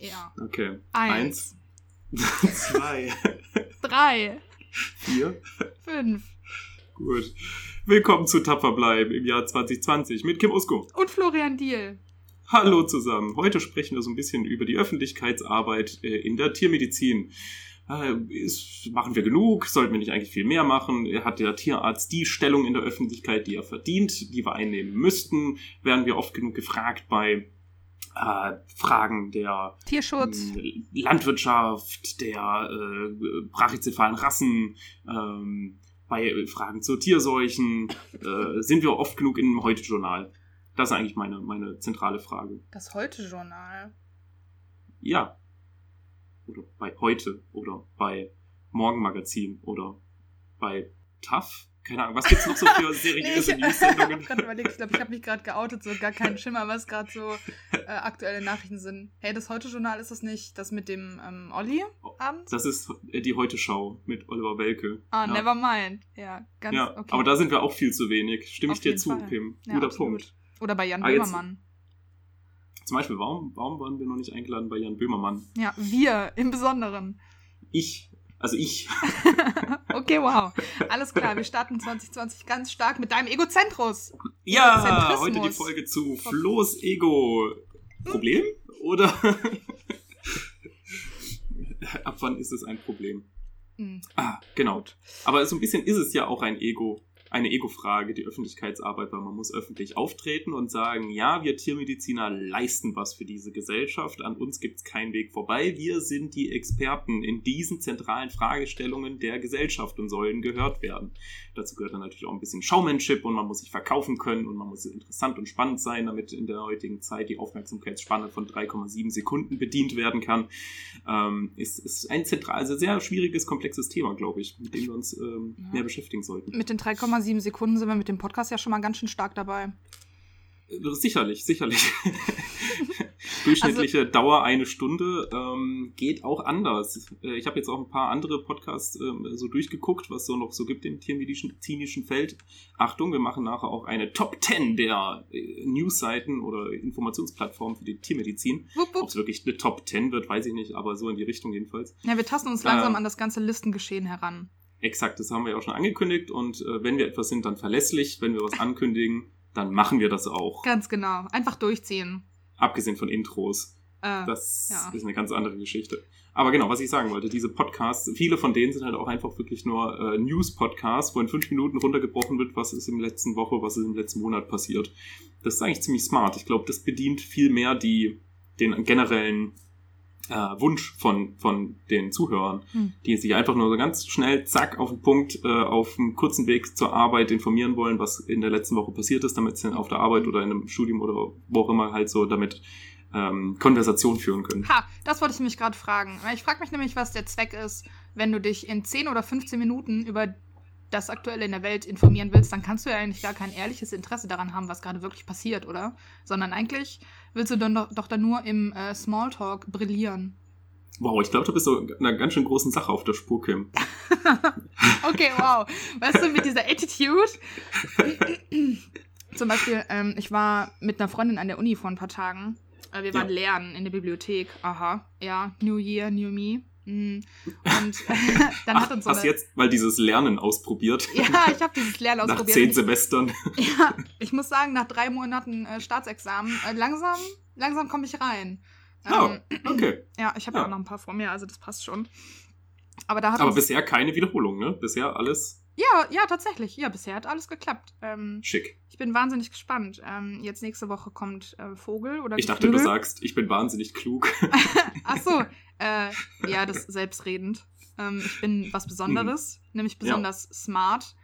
Ja. Okay. Eins. Eins. Zwei. Drei. Vier. Fünf. Gut. Willkommen zu Tapfer bleiben im Jahr 2020 mit Kim Usko. Und Florian Diel. Hallo zusammen. Heute sprechen wir so ein bisschen über die Öffentlichkeitsarbeit äh, in der Tiermedizin. Äh, Ist, machen wir genug? Sollten wir nicht eigentlich viel mehr machen? Hat der Tierarzt die Stellung in der Öffentlichkeit, die er verdient, die wir einnehmen müssten? Werden wir oft genug gefragt bei äh, Fragen der Tierschutz. ähm, Landwirtschaft, der äh, brachycephalen Rassen, ähm, bei Fragen zu Tierseuchen, äh, sind wir oft genug im Heute-Journal? Das ist eigentlich meine, meine zentrale Frage. Das Heute-Journal. Ja. Oder bei Heute oder bei Morgenmagazin oder bei TAF. Keine Ahnung, was gibt's noch so für seriöse ich News-Sendungen? habe gerade überlegt, ich glaube, ich habe mich gerade geoutet, so gar keinen Schimmer, was gerade so äh, aktuelle Nachrichten sind. Hey, das Heute-Journal ist das nicht das mit dem ähm, Olli abends? Das ist die Heute-Schau mit Oliver Welke. Ah, ja. never mind. Ja, ganz Ja, okay. aber da sind wir auch viel zu wenig. Stimme Auf ich dir zu, Fall. Kim. Ja, Guter absolut. Punkt. Oder bei Jan Ah, jetzt- Böhmermann. Zum Beispiel, warum, warum waren wir noch nicht eingeladen bei Jan Böhmermann? Ja, wir im Besonderen. Ich, also ich. Okay, wow. Alles klar, wir starten 2020 ganz stark mit deinem Egozentrus. Ja, heute die Folge zu Flo's Ego. Problem? Oder? Ab wann ist es ein Problem? Hm. Ah, genau. Aber so ein bisschen ist es ja auch ein Ego, eine Ego-Frage, die Öffentlichkeitsarbeit, weil man muss öffentlich auftreten und sagen, ja, wir Tiermediziner leisten was für diese Gesellschaft, an uns gibt es keinen Weg vorbei, wir sind die Experten in diesen zentralen Fragestellungen der Gesellschaft und sollen gehört werden. Dazu gehört dann natürlich auch ein bisschen Showmanship und man muss sich verkaufen können und man muss interessant und spannend sein, damit in der heutigen Zeit die Aufmerksamkeitsspanne von 3,7 Sekunden bedient werden kann. Ähm, ist, ist ein zentral, also sehr schwieriges, komplexes Thema, glaube ich, mit dem wir uns ähm, Ja. mehr beschäftigen sollten. Mit den 3,7 Sekunden sind wir mit dem Podcast ja schon mal ganz schön stark dabei. Äh, Sicherlich, sicherlich. Durchschnittliche Dauer eine Stunde ähm, geht auch anders. Äh, Ich habe jetzt auch ein paar andere Podcasts ähm, so durchgeguckt, was so noch so gibt im tiermedizinischen Feld. Achtung, wir machen nachher auch eine Top 10 der äh, Newsseiten oder Informationsplattformen für die Tiermedizin. Ob es wirklich eine Top 10 wird, weiß ich nicht, aber so in die Richtung jedenfalls. Ja, wir tasten uns Äh, langsam an das ganze Listengeschehen heran. Exakt, das haben wir ja auch schon angekündigt und äh, wenn wir etwas sind, dann verlässlich. Wenn wir was ankündigen, dann machen wir das auch. Ganz genau. Einfach durchziehen. Abgesehen von Intros. Äh, Das ja. ist eine ganz andere Geschichte. Aber genau, was ich sagen wollte, diese Podcasts, viele von denen sind halt auch einfach wirklich nur äh, News-Podcasts, wo in fünf Minuten runtergebrochen wird, was ist im letzten Woche, was ist im letzten Monat passiert. Das ist eigentlich ziemlich smart. Ich glaube, das bedient viel mehr die, den generellen äh, Wunsch von, von den Zuhörern, Hm. die sich einfach nur so ganz schnell, zack, auf den Punkt, äh, auf einem kurzen Weg zur Arbeit informieren wollen, was in der letzten Woche passiert ist, damit sie auf der Arbeit oder in einem Studium oder wo auch immer halt so damit ähm, Konversation führen können. Ha, das wollte ich mich gerade fragen. Ich frage mich nämlich, was der Zweck ist, wenn du dich in 10 oder 15 Minuten über das Aktuelle in der Welt informieren willst, dann kannst du ja eigentlich gar kein ehrliches Interesse daran haben, was gerade wirklich passiert, oder? Sondern eigentlich willst du dann doch, doch dann nur im äh, Smalltalk brillieren. Wow, ich glaube, du bist so einer ganz schön großen Sache auf der Spur, Kim. Okay, wow. Weißt du, mit dieser Attitude. Zum Beispiel, ähm, ich war mit einer Freundin an der Uni vor ein paar Tagen. Äh, wir waren Ja. lernen in der Bibliothek. Aha, ja, New Year, New Me. Mm. Und dann hat uns so hast eine... jetzt mal dieses Lernen ausprobiert? Ja, ich habe dieses Lernen Nach ausprobiert. zehn Und Semestern. ja, ich muss sagen, nach drei Monaten äh, Staatsexamen, äh, langsam, langsam komme ich rein. Oh, Ähm, okay. ja, ich habe ja. Ja. auch noch ein paar vor mir, also das passt schon. Aber da hat Aber bisher keine Wiederholung, ne? Bisher alles ja, ja, tatsächlich. Ja, bisher hat alles geklappt. Ähm, schick. Ich bin wahnsinnig gespannt. Ähm, jetzt nächste Woche kommt äh, Vogel oder Ich dachte, du Geflügel. sagst, ich bin wahnsinnig klug. Ach so, äh, ja, das ist selbstredend. Ähm, ich bin was Besonderes, nämlich besonders smart.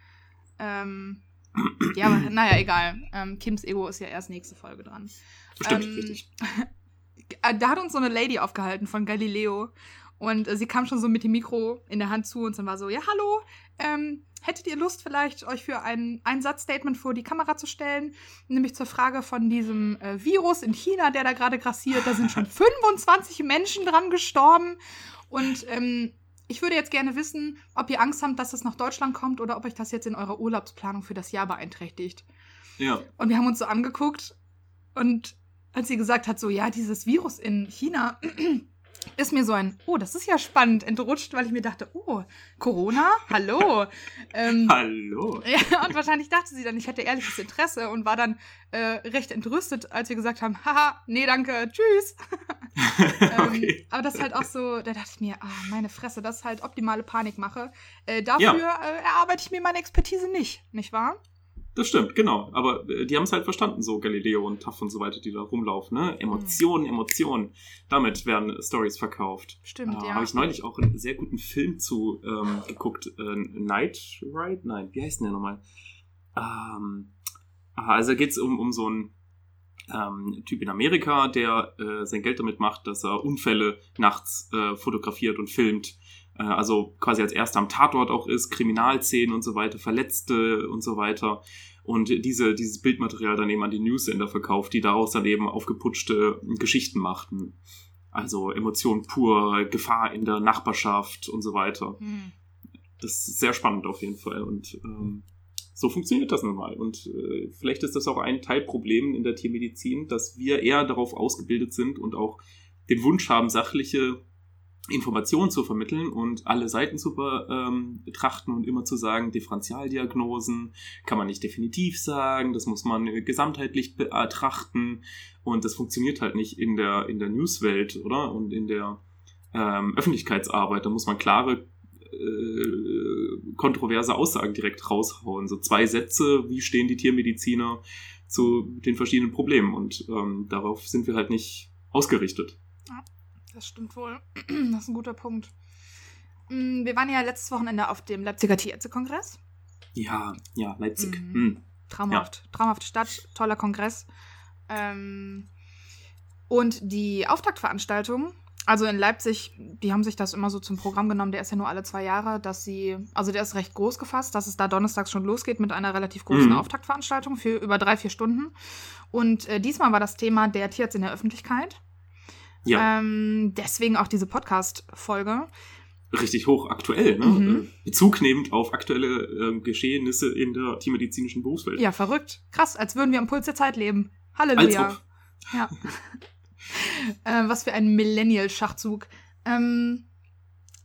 Ähm, ja, aber naja, egal. Ähm, Kims Ego ist ja erst nächste Folge dran. Stimmt, Ähm, richtig. Äh, Da hat uns so eine Lady aufgehalten von Galileo. Und äh, sie kam schon so mit dem Mikro in der Hand zu und dann war so, ja, hallo, ähm, hättet ihr Lust vielleicht euch für ein Einsatzstatement vor die Kamera zu stellen? Nämlich zur Frage von diesem äh, Virus in China, der da gerade grassiert. Da sind schon 25 Menschen dran gestorben. Und ähm, ich würde jetzt gerne wissen, ob ihr Angst habt, dass das nach Deutschland kommt oder ob euch das jetzt in eurer Urlaubsplanung für das Jahr beeinträchtigt. Ja. Und wir haben uns so angeguckt und als sie gesagt hat, so, ja, dieses Virus in China ist mir so ein, oh, das ist ja spannend, entrutscht, weil ich mir dachte, oh, Corona, hallo. ähm, hallo. Ja, und wahrscheinlich dachte sie dann, ich hätte ehrliches Interesse und war dann äh, recht entrüstet, als wir gesagt haben, haha, nee, danke, tschüss. ähm, okay. Aber das ist halt auch so, da dachte ich mir, ah, meine Fresse, das ist halt optimale Panikmache. Äh, dafür ja. äh, erarbeite ich mir meine Expertise nicht, nicht wahr? Das stimmt, genau. Aber äh, die haben es halt verstanden, so Galileo und Tuff und so weiter, die da rumlaufen. Ne? Emotionen, mhm. Emotionen. Damit werden Stories verkauft. Stimmt, äh, ja. Habe ich neulich auch einen sehr guten Film zu ähm, geguckt. Äh, Night Ride? Nein, wie heißt denn der nochmal? Ähm, also geht es um, um so einen ähm, Typ in Amerika, der äh, sein Geld damit macht, dass er Unfälle nachts äh, fotografiert und filmt also quasi als erster am Tatort auch ist, Kriminalszenen und so weiter, Verletzte und so weiter. Und diese, dieses Bildmaterial dann eben an die Newsender verkauft, die daraus dann eben aufgeputschte Geschichten machten. Also Emotion pur, Gefahr in der Nachbarschaft und so weiter. Mhm. Das ist sehr spannend auf jeden Fall. Und ähm, so funktioniert das nun mal. Und äh, vielleicht ist das auch ein Teilproblem in der Tiermedizin, dass wir eher darauf ausgebildet sind und auch den Wunsch haben, sachliche Informationen zu vermitteln und alle Seiten zu ähm, betrachten und immer zu sagen, Differentialdiagnosen kann man nicht definitiv sagen, das muss man gesamtheitlich betrachten und das funktioniert halt nicht in der, in der Newswelt, oder? Und in der ähm, Öffentlichkeitsarbeit, da muss man klare äh, kontroverse Aussagen direkt raushauen. So zwei Sätze, wie stehen die Tiermediziner zu den verschiedenen Problemen und ähm, darauf sind wir halt nicht ausgerichtet. Das stimmt wohl. Das ist ein guter Punkt. Mm, wir waren ja letztes Wochenende auf dem Leipziger Tierärztekongress. Ja, ja, Leipzig. Mhm. Mhm. Traumhaft. Ja. Traumhafte Stadt, toller Kongress. Ähm, und die Auftaktveranstaltung, also in Leipzig, die haben sich das immer so zum Programm genommen, der ist ja nur alle zwei Jahre, dass sie, also der ist recht groß gefasst, dass es da donnerstags schon losgeht mit einer relativ großen mhm. Auftaktveranstaltung für über drei, vier Stunden. Und äh, diesmal war das Thema der Tierarzt in der Öffentlichkeit. Ja. Ähm, deswegen auch diese Podcast-Folge. Richtig hochaktuell, ne? Mhm. Äh, Bezug nehmend auf aktuelle äh, Geschehnisse in der tiermedizinischen Berufswelt. Ja, verrückt. Krass, als würden wir am Puls der Zeit leben. Halleluja. Ja. äh, was für ein Millennial-Schachzug. Ähm,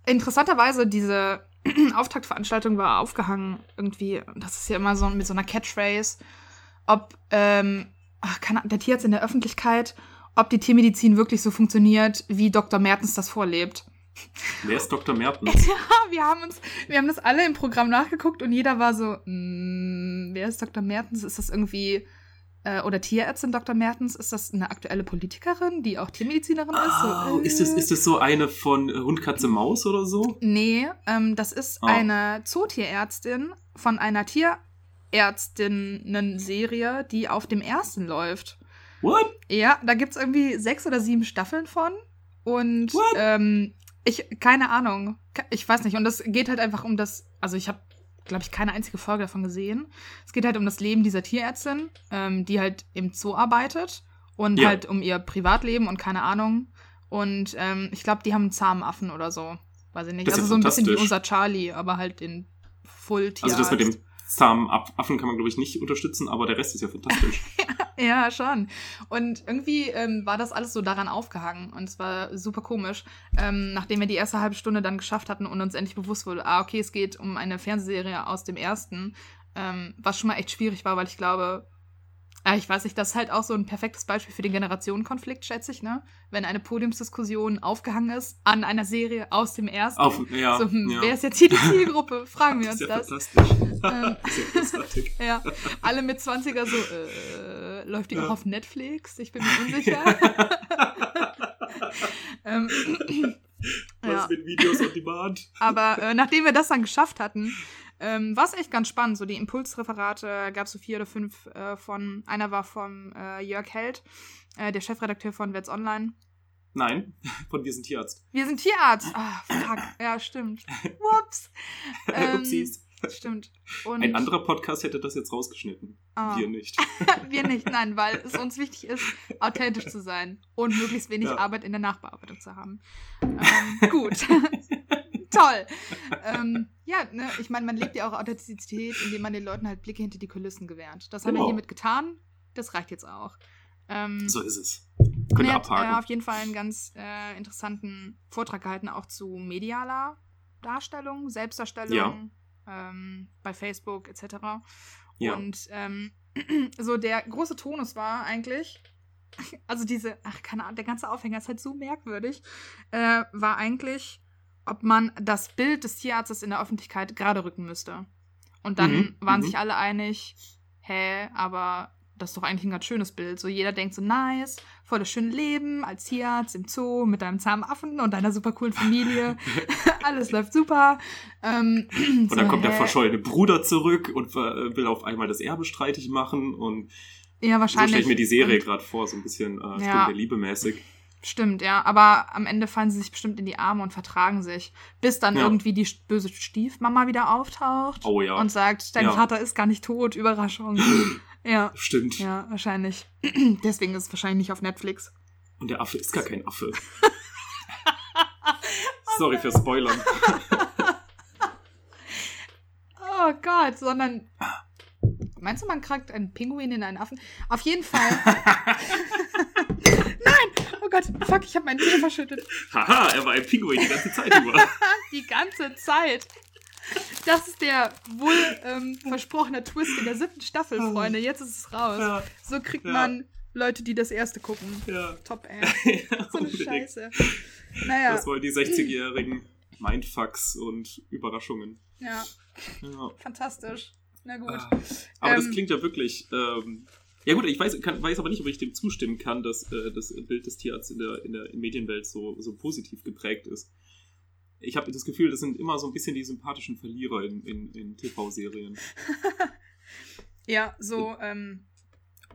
interessanterweise, diese Auftaktveranstaltung war aufgehangen irgendwie, das ist ja immer so mit so einer Catchphrase, ob ähm, ach, kann, der Tierarzt in der Öffentlichkeit ob die Tiermedizin wirklich so funktioniert, wie Dr. Mertens das vorlebt. Wer ist Dr. Mertens? ja, wir haben uns, wir haben das alle im Programm nachgeguckt und jeder war so, mm, wer ist Dr. Mertens? Ist das irgendwie äh, oder Tierärztin Dr. Mertens? Ist das eine aktuelle Politikerin, die auch Tiermedizinerin ist? Oh, so, äh, ist, das, ist das so eine von Hund, Katze, Maus oder so? Nee, ähm, das ist oh. eine Zootierärztin von einer Tierärztinnen-Serie, die auf dem ersten läuft. What? Ja, da gibt es irgendwie sechs oder sieben Staffeln von. Und ähm, ich, keine Ahnung. Ich weiß nicht. Und das geht halt einfach um das. Also ich habe, glaube ich, keine einzige Folge davon gesehen. Es geht halt um das Leben dieser Tierärztin, ähm, die halt im Zoo arbeitet. Und ja. halt um ihr Privatleben und keine Ahnung. Und ähm, ich glaube, die haben einen zahmen Affen oder so. Weiß ich nicht. Das also so ein bisschen wie unser Charlie, aber halt in Full Tierarzt. Also das mit dem zahmen Affen kann man, glaube ich, nicht unterstützen, aber der Rest ist ja fantastisch. ja, schon. Und irgendwie ähm, war das alles so daran aufgehangen und es war super komisch. Ähm, nachdem wir die erste halbe Stunde dann geschafft hatten und uns endlich bewusst wurde, ah, okay, es geht um eine Fernsehserie aus dem ersten, ähm, was schon mal echt schwierig war, weil ich glaube, ja, ich weiß nicht, das ist halt auch so ein perfektes Beispiel für den Generationenkonflikt, schätze ich, ne? Wenn eine Podiumsdiskussion aufgehangen ist an einer Serie aus dem ersten. Auf, ja, so, hm, ja. Wer ist jetzt hier die Zielgruppe? Fragen wir uns das. das. Fantastisch. Ähm, ja, alle mit 20er so, äh, läuft die ja. auch auf Netflix? Ich bin mir unsicher. ähm, Was ja. mit Videos on Demand? Aber äh, nachdem wir das dann geschafft hatten, ähm, war es echt ganz spannend. So die Impulsreferate gab es so vier oder fünf äh, von. Einer war von äh, Jörg Held, äh, der Chefredakteur von Wets Online. Nein, von Wir sind Tierarzt. Wir sind Tierarzt. Ah, fuck. Ja, stimmt. Whoops. Ähm, Upsies. Stimmt. Und Ein anderer Podcast hätte das jetzt rausgeschnitten. Ah. Wir nicht. Wir nicht, nein, weil es uns wichtig ist, authentisch zu sein und möglichst wenig ja. Arbeit in der Nachbearbeitung zu haben. Ähm, gut. Toll. ähm, ja, ne, ich meine, man lebt ja auch Authentizität, indem man den Leuten halt Blicke hinter die Kulissen gewährt. Das haben genau. wir hiermit getan. Das reicht jetzt auch. Ähm, So ist es. und Könnt ihr er hat äh, abhaken. auf jeden Fall einen ganz äh, interessanten Vortrag gehalten, auch zu medialer Darstellung, Selbstdarstellung ähm, bei Facebook etc. Ja. Und ähm, so der große Tonus war eigentlich, also diese, ach keine Ahnung, der ganze Aufhänger ist halt so merkwürdig, äh, war eigentlich, ob man das Bild des Tierarztes in der Öffentlichkeit gerade rücken müsste. Und dann Mhm, waren mhm. sich alle einig, hä, aber das ist doch eigentlich ein ganz schönes Bild. So jeder denkt so, nice, voll das schöne Leben als Tierarzt im Zoo mit deinem zahmen Affen und deiner super coolen Familie. Alles läuft super. Ähm, Und dann kommt der hä? verschollene Bruder zurück und äh, will auf einmal das Erbe streitig machen. Und Ja, so wahrscheinlich. stelle ich mir die Serie gerade vor, so ein bisschen äh, Stunde Ja. der Liebe mäßig. Stimmt, ja. Aber am Ende fallen sie sich bestimmt in die Arme und vertragen sich. Bis dann Ja. irgendwie die böse Stiefmama wieder auftaucht Oh ja, und sagt, dein Ja. Vater ist gar nicht tot. Überraschung. ja. stimmt. Ja, wahrscheinlich. Deswegen ist es wahrscheinlich nicht auf Netflix. Und der Affe ist gar kein Affe. Sorry für Spoilern. Oh Gott, sondern. Meinst du, man kriegt einen Pinguin in einen Affen? Auf jeden Fall. Nein! Oh Gott, fuck, ich habe meinen Tee verschüttet. Haha, er war ein Pinguin die ganze Zeit über. Die ganze Zeit. Das ist der wohl ähm, versprochene Twist in der siebten Staffel, Freunde. Jetzt ist es raus. ja, So kriegt Ja. man Leute, die das erste gucken. ja. Top, ey. So eine. Scheiße. Naja, Das wollen die 60-jährigen Mindfucks und Überraschungen. ja, Ja. fantastisch. Na gut. Ah. Aber das Ähm, klingt ja wirklich. Ähm, ja gut, ich weiß, kann, weiß aber nicht, ob ich dem zustimmen kann, dass äh, das Bild des Tierarztes in der, in der Medienwelt so, so positiv geprägt ist. Ich habe das Gefühl, das sind immer so ein bisschen die sympathischen Verlierer in, in, in TV-Serien. Ja, so, ähm.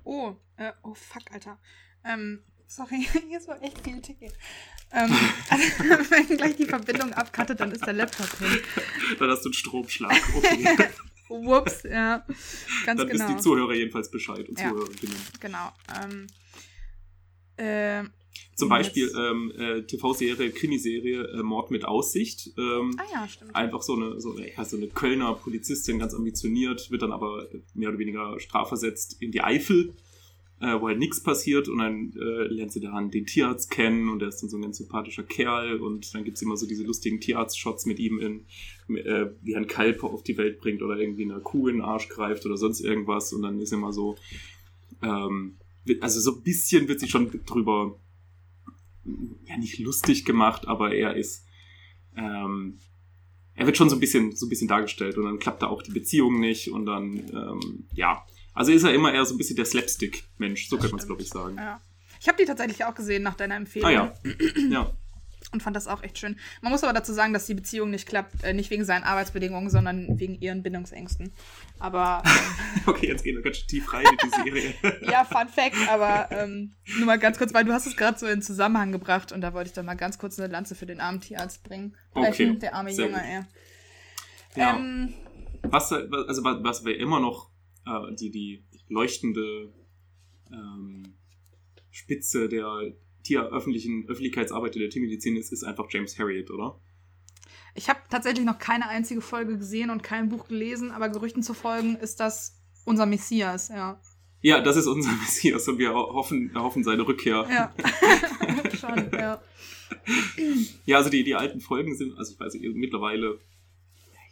Oh, äh, oh fuck, Alter. Ähm, sorry, hier ist wohl echt viel Ticket. Ähm, also, wenn gleich die Verbindung abkattet, dann ist der Laptop hin. Dann hast du einen Stromschlag. Okay. Whoops, ja. Ganz Dann genau. wissen die Zuhörer jedenfalls Bescheid und Ja. Zuhörerinnen. Genau. Ähm, ähm, Zum Beispiel ähm, äh, TV-Serie, Krimiserie äh, Mord mit Aussicht. Ähm, ah ja, stimmt. einfach so eine, so, eine, ja, so eine Kölner Polizistin, ganz ambitioniert, wird dann aber mehr oder weniger strafversetzt in die Eifel, äh, wo halt nichts passiert und dann äh, lernt sie dann den Tierarzt kennen und der ist dann so ein ganz sympathischer Kerl und dann gibt's immer so diese lustigen Tierarzt-Shots mit ihm, in, äh, wie er einen Kalb auf die Welt bringt oder irgendwie eine Kuh in den Arsch greift oder sonst irgendwas und dann ist immer so, ähm, also so ein bisschen wird sie schon drüber, ja nicht lustig gemacht, aber er ist, ähm, er wird schon so ein bisschen so ein bisschen dargestellt und dann klappt da auch die Beziehung nicht und dann ähm, ja also ist er immer eher so ein bisschen der Slapstick Mensch so Das könnte man es glaube ich sagen Ja. Ich habe die tatsächlich auch gesehen nach deiner Empfehlung. ah ja ja Und fand das auch echt schön. Man muss aber dazu sagen, dass die Beziehung nicht klappt, äh, nicht wegen seinen Arbeitsbedingungen, sondern wegen ihren Bindungsängsten. Aber ähm, okay jetzt gehen wir ganz schön tief rein in die Serie ja, Fun Fact, aber ähm, nur mal ganz kurz, weil du hast es gerade so in Zusammenhang gebracht und da wollte ich dann mal ganz kurz eine Lanze für den armen Tierarzt bringen. Okay, Brechen, der arme Junge, ey. ja Ähm, was also was wir immer noch äh, die die leuchtende ähm, Spitze der Tier öffentlichen Öffentlichkeitsarbeit der Tiermedizin ist ist einfach James Harriet oder ich habe tatsächlich noch keine einzige Folge gesehen und kein Buch gelesen, aber Gerüchten zu folgen ist das unser Messias, ja. ja das ist unser Messias und wir hoffen hoffen seine Rückkehr Ja. Schon, ja. Ja, also die, die alten Folgen sind, also ich weiß nicht, mittlerweile,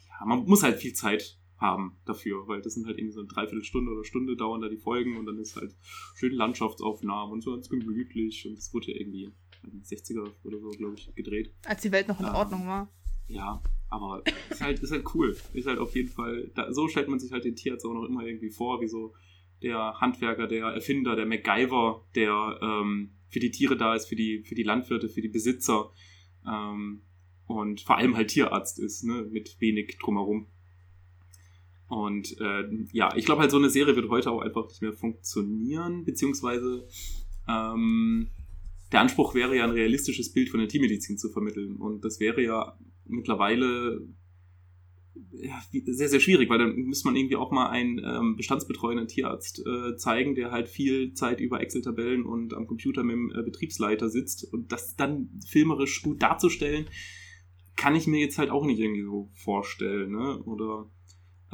ja, man muss halt viel Zeit haben dafür, weil das sind halt irgendwie so eine Dreiviertelstunde oder Stunde dauern da die Folgen und dann ist halt schöne Landschaftsaufnahmen und so ganz gemütlich und es wurde ja irgendwie in den 60er oder so, glaube ich, gedreht. Als die Welt noch in Ähm, Ordnung war. Ja, aber ist halt, ist halt cool. Ist halt auf jeden Fall, da, so stellt man sich halt den Tierarzt auch noch immer irgendwie vor, wie so der Handwerker, der Erfinder, der MacGyver, der ähm, für die Tiere da ist, für die, für die Landwirte, für die Besitzer ähm, und vor allem halt Tierarzt ist, ne, mit wenig drumherum. Und äh, ja, ich glaube halt, so eine Serie wird heute auch einfach nicht mehr funktionieren, beziehungsweise ähm, der Anspruch wäre ja, ein realistisches Bild von der Tiermedizin zu vermitteln. Und das wäre ja mittlerweile sehr, sehr schwierig, weil dann müsste man irgendwie auch mal einen ähm, bestandsbetreuenden Tierarzt äh, zeigen, der halt viel Zeit über Excel-Tabellen und am Computer mit dem äh, Betriebsleiter sitzt. Und das dann filmerisch gut darzustellen, kann ich mir jetzt halt auch nicht irgendwie so vorstellen. Ne? Oder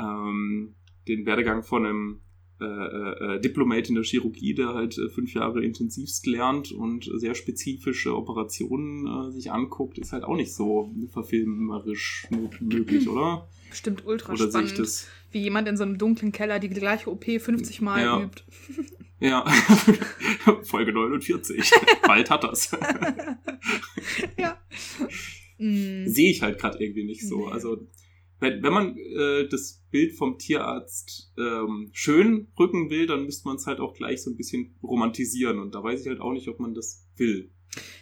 ähm, den Werdegang von einem äh, äh, Diplomat in der Chirurgie, der halt äh, fünf Jahre intensivst lernt und sehr spezifische Operationen äh, sich anguckt, ist halt auch nicht so verfilmerisch möglich, oder? Bestimmt ultra oder spannend, das... wie jemand in so einem dunklen Keller die gleiche OP 50 Mal ja. übt. Ja, Folge 49. Bald hat das. ja. Sehe ich halt gerade irgendwie nicht so. Also wenn, wenn man äh, das Bild vom Tierarzt ähm, schön rücken will, dann müsste man es halt auch gleich so ein bisschen romantisieren. Und da weiß ich halt auch nicht, ob man das will.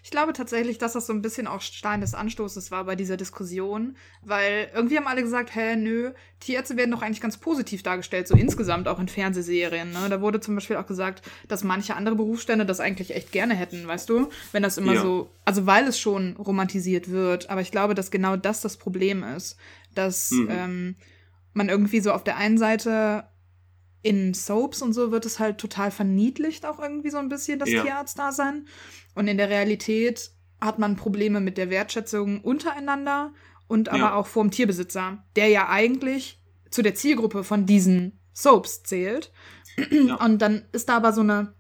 Ich glaube tatsächlich, dass das so ein bisschen auch Stein des Anstoßes war bei dieser Diskussion, weil irgendwie haben alle gesagt, hä, nö, Tierärzte werden doch eigentlich ganz positiv dargestellt, so insgesamt auch in Fernsehserien. Ne? Da wurde zum Beispiel auch gesagt, dass manche andere Berufsstände das eigentlich echt gerne hätten, weißt du? Wenn das immer ja. so, also weil es schon romantisiert wird, aber ich glaube, dass genau das das Problem ist, dass mhm. ähm, man irgendwie so auf der einen Seite in Soaps und so wird es halt total verniedlicht, auch irgendwie so ein bisschen das ja. Tierarzt-Dasein. Und in der Realität hat man Probleme mit der Wertschätzung untereinander und aber ja. auch vor dem Tierbesitzer, der ja eigentlich zu der Zielgruppe von diesen Soaps zählt. Ja. Und dann ist da aber so eine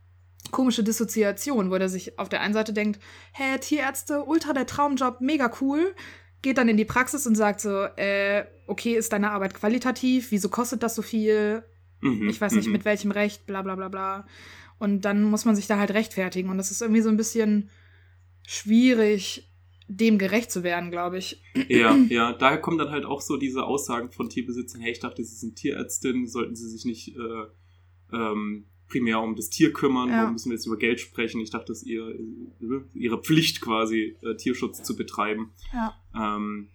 komische Dissoziation, wo er sich auf der einen Seite denkt, hä, Tierärzte, ultra der Traumjob, mega cool geht dann in die Praxis und sagt so, äh, okay, ist deine Arbeit qualitativ? Wieso kostet das so viel? Mhm, ich weiß nicht, mhm. mit welchem Recht, bla bla bla bla. Und dann muss man sich da halt rechtfertigen. Und das ist irgendwie so ein bisschen schwierig, dem gerecht zu werden, glaube ich. Ja, ja, daher kommen dann halt auch so diese Aussagen von Tierbesitzern, hey, ich dachte, Sie sind Tierärztin, sollten Sie sich nicht äh, ähm, primär um das Tier kümmern, ja. warum müssen wir jetzt über Geld sprechen? Ich dachte, das ist ihr, ihre Pflicht quasi, äh, Tierschutz zu betreiben. Ja. Ähm,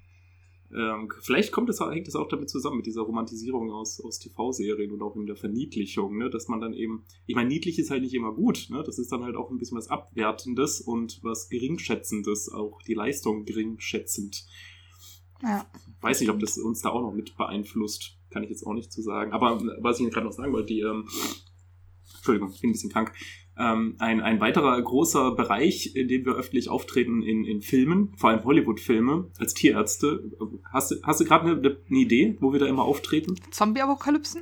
ähm, vielleicht kommt es, hängt es auch damit zusammen, mit dieser Romantisierung aus, aus TV-Serien und auch in der Verniedlichung, ne? dass man dann eben, ich meine, niedlich ist halt nicht immer gut, ne? das ist dann halt auch ein bisschen was Abwertendes und was Geringschätzendes, auch die Leistung geringschätzend. Ja. Weiß nicht, ob das uns da auch noch mit beeinflusst, kann ich jetzt auch nicht zu sagen. Aber was ich gerade noch sagen wollte, die, ähm, Entschuldigung, ich bin ein bisschen krank. Ähm, ein, ein weiterer großer Bereich, in dem wir öffentlich auftreten in, in Filmen, vor allem Hollywood-Filme, als Tierärzte. Hast du, hast du gerade eine, eine Idee, wo wir da immer auftreten? Zombie-Apokalypsen?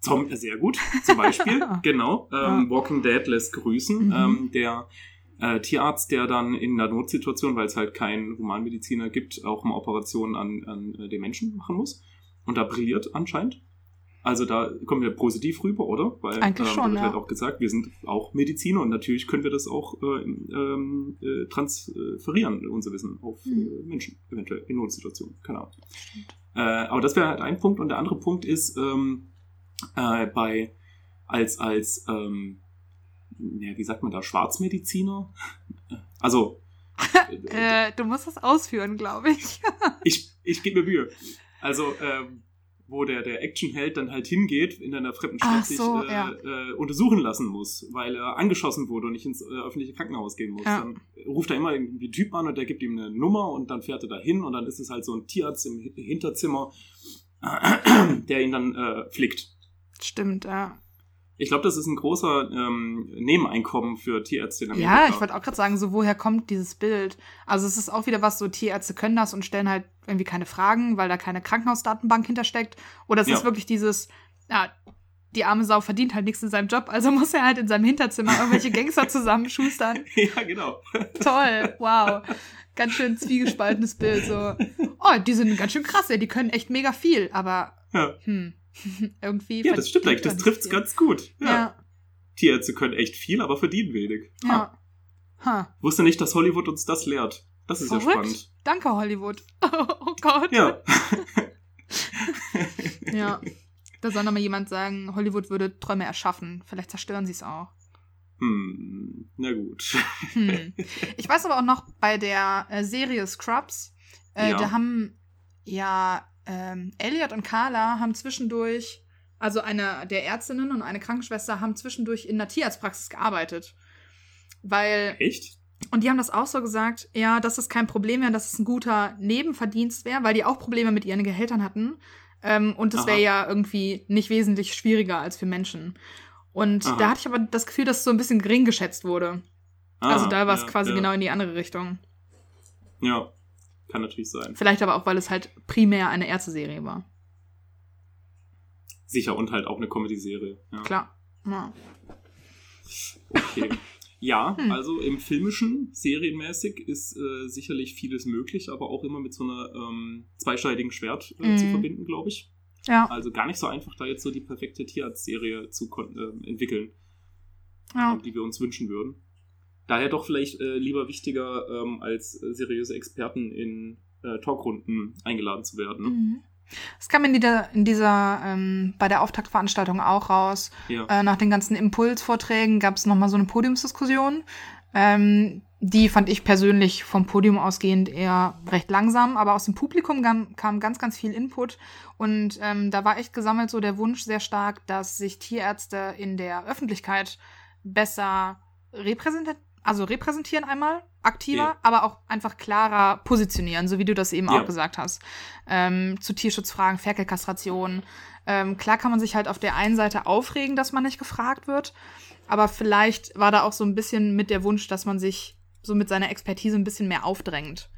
Zombie, sehr gut, zum Beispiel, genau. Ähm, ja. Walking Dead lässt grüßen. Mhm. Ähm, der äh, Tierarzt, der dann in einer Notsituation, weil es halt keinen Humanmediziner gibt, auch eine Operation an, an äh, den Menschen machen muss. Und da brilliert anscheinend. Also da kommen wir positiv rüber, oder? Weil Eigentlich ähm, schon, ja. halt auch gesagt, wir sind auch Mediziner und natürlich können wir das auch äh, ähm, äh, transferieren, unser Wissen auf äh, mhm. äh, Menschen, eventuell in Notsituationen. Keine Ahnung. Äh, aber das wäre halt ein Punkt. Und der andere Punkt ist, ähm, äh, bei als, als ähm, ja, wie sagt man da, Schwarzmediziner? Also. du musst das ausführen, glaube ich. ich ich gebe mir Mühe. Also, ähm, wo der, der Actionheld dann halt hingeht, in einer fremden Stadt so, sich äh, ja. äh, untersuchen lassen muss, weil er angeschossen wurde und nicht ins äh, öffentliche Krankenhaus gehen muss. Ja. Dann ruft er immer irgendwie einen Typ an und der gibt ihm eine Nummer und dann fährt er da hin und dann ist es halt so ein Tierarzt im Hinterzimmer, der ihn dann äh, flickt. Stimmt, ja. Ich glaube, das ist ein großer ähm, Nebeneinkommen für Tierärzte in Amerika. Ja, ich wollte auch gerade sagen, so woher kommt dieses Bild? Also es ist auch wieder was, so Tierärzte können das und stellen halt irgendwie keine Fragen, weil da keine Krankenhausdatenbank hintersteckt. Oder es ja. ist wirklich dieses, ja, die arme Sau verdient halt nichts in seinem Job, also muss er halt in seinem Hinterzimmer irgendwelche Gangster zusammenschustern. ja, genau. Toll, wow. Ganz schön zwiegespaltenes Bild. So, oh, die sind ganz schön krass, ey, die können echt mega viel, aber ja. hm, irgendwie. Ja, das stimmt eigentlich, das trifft es ganz gut. Ja. ja. Tierärzte können echt viel, aber verdienen wenig. Ja. Ha. Wusste nicht, dass Hollywood uns das lehrt. Das ist Verrückt. ja spannend. Danke, Hollywood. Oh Gott. Ja. ja. Da soll nochmal jemand sagen, Hollywood würde Träume erschaffen. Vielleicht zerstören sie es auch. Hm, na gut. Hm. Ich weiß aber auch noch bei der äh, Serie Scrubs, äh, ja. da haben ja ähm, Elliot und Carla haben zwischendurch, also eine der Ärztinnen und eine Krankenschwester haben zwischendurch in der Tierarztpraxis gearbeitet. Weil. Echt? Und die haben das auch so gesagt, ja, dass es kein Problem wäre, dass es ein guter Nebenverdienst wäre, weil die auch Probleme mit ihren Gehältern hatten. Ähm, und es wäre ja irgendwie nicht wesentlich schwieriger als für Menschen. Und Aha. da hatte ich aber das Gefühl, dass es so ein bisschen gering geschätzt wurde. Ah, also da war es ja, quasi ja. genau in die andere Richtung. Ja. Kann natürlich sein. Vielleicht aber auch, weil es halt primär eine Ärzteserie war. sicher und halt auch eine Comedy-Serie. Ja. Klar. Ja. Okay. Ja, Hm. also im filmischen, serienmäßig ist äh, sicherlich vieles möglich, aber auch immer mit so einer ähm, zweischneidigen Schwert äh, zu Mhm. verbinden, glaube ich. Ja. Also gar nicht so einfach, da jetzt so die perfekte Tierarzt-Serie zu äh, entwickeln, ja. die wir uns wünschen würden. Daher doch vielleicht äh, lieber wichtiger, ähm, als äh, seriöse Experten in äh, Talkrunden eingeladen zu werden. Ne? Mhm. Es kam in dieser, in dieser ähm, bei der Auftaktveranstaltung auch raus. Ja. Äh, nach den ganzen Impulsvorträgen gab es nochmal so eine Podiumsdiskussion. Ähm, die fand ich persönlich vom Podium ausgehend eher recht langsam, aber aus dem Publikum kam, ganz, ganz viel Input. Und ähm, da war echt gesammelt so der Wunsch sehr stark, dass sich Tierärzte in der Öffentlichkeit besser repräsentieren, also repräsentieren einmal, aktiver, Ja. aber auch einfach klarer positionieren, so wie du das eben Ja. auch gesagt hast. Ähm, zu Tierschutzfragen, Ferkelkastration. Ähm, klar kann man sich halt auf der einen Seite aufregen, dass man nicht gefragt wird, aber vielleicht war da auch so ein bisschen mit der Wunsch, dass man sich so mit seiner Expertise ein bisschen mehr aufdrängt.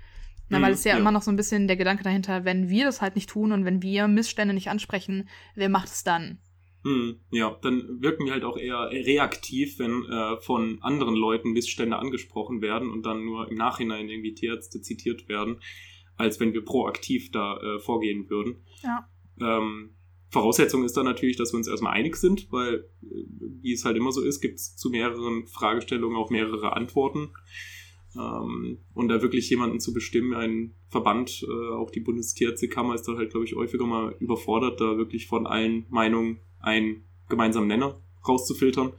Na, Mhm, weil es ja, ja. immer noch so ein bisschen der Gedanke dahinter, wenn wir das halt nicht tun und wenn wir Missstände nicht ansprechen, wer macht es dann? Hm, ja, dann wirken wir halt auch eher reaktiv, wenn äh, von anderen Leuten Missstände angesprochen werden und dann nur im Nachhinein irgendwie Tierärzte zitiert werden, als wenn wir proaktiv da äh, vorgehen würden. Ja. Ähm, Voraussetzung ist dann natürlich, dass wir uns erstmal einig sind, weil, äh, wie es halt immer so ist, gibt es zu mehreren Fragestellungen auch mehrere Antworten. Ähm, und da wirklich jemanden zu bestimmen, ein Verband, äh, auch die Bundestierärztekammer ist da halt, glaube ich, häufiger mal überfordert, da wirklich von allen Meinungen einen gemeinsamen Nenner rauszufiltern.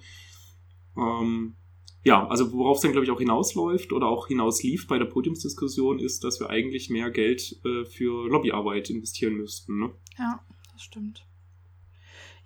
Ähm, ja, also worauf es dann, glaube ich, auch hinausläuft oder auch hinauslief bei der Podiumsdiskussion, ist, dass wir eigentlich mehr Geld äh, für Lobbyarbeit investieren müssten. Ne? Ja, das stimmt.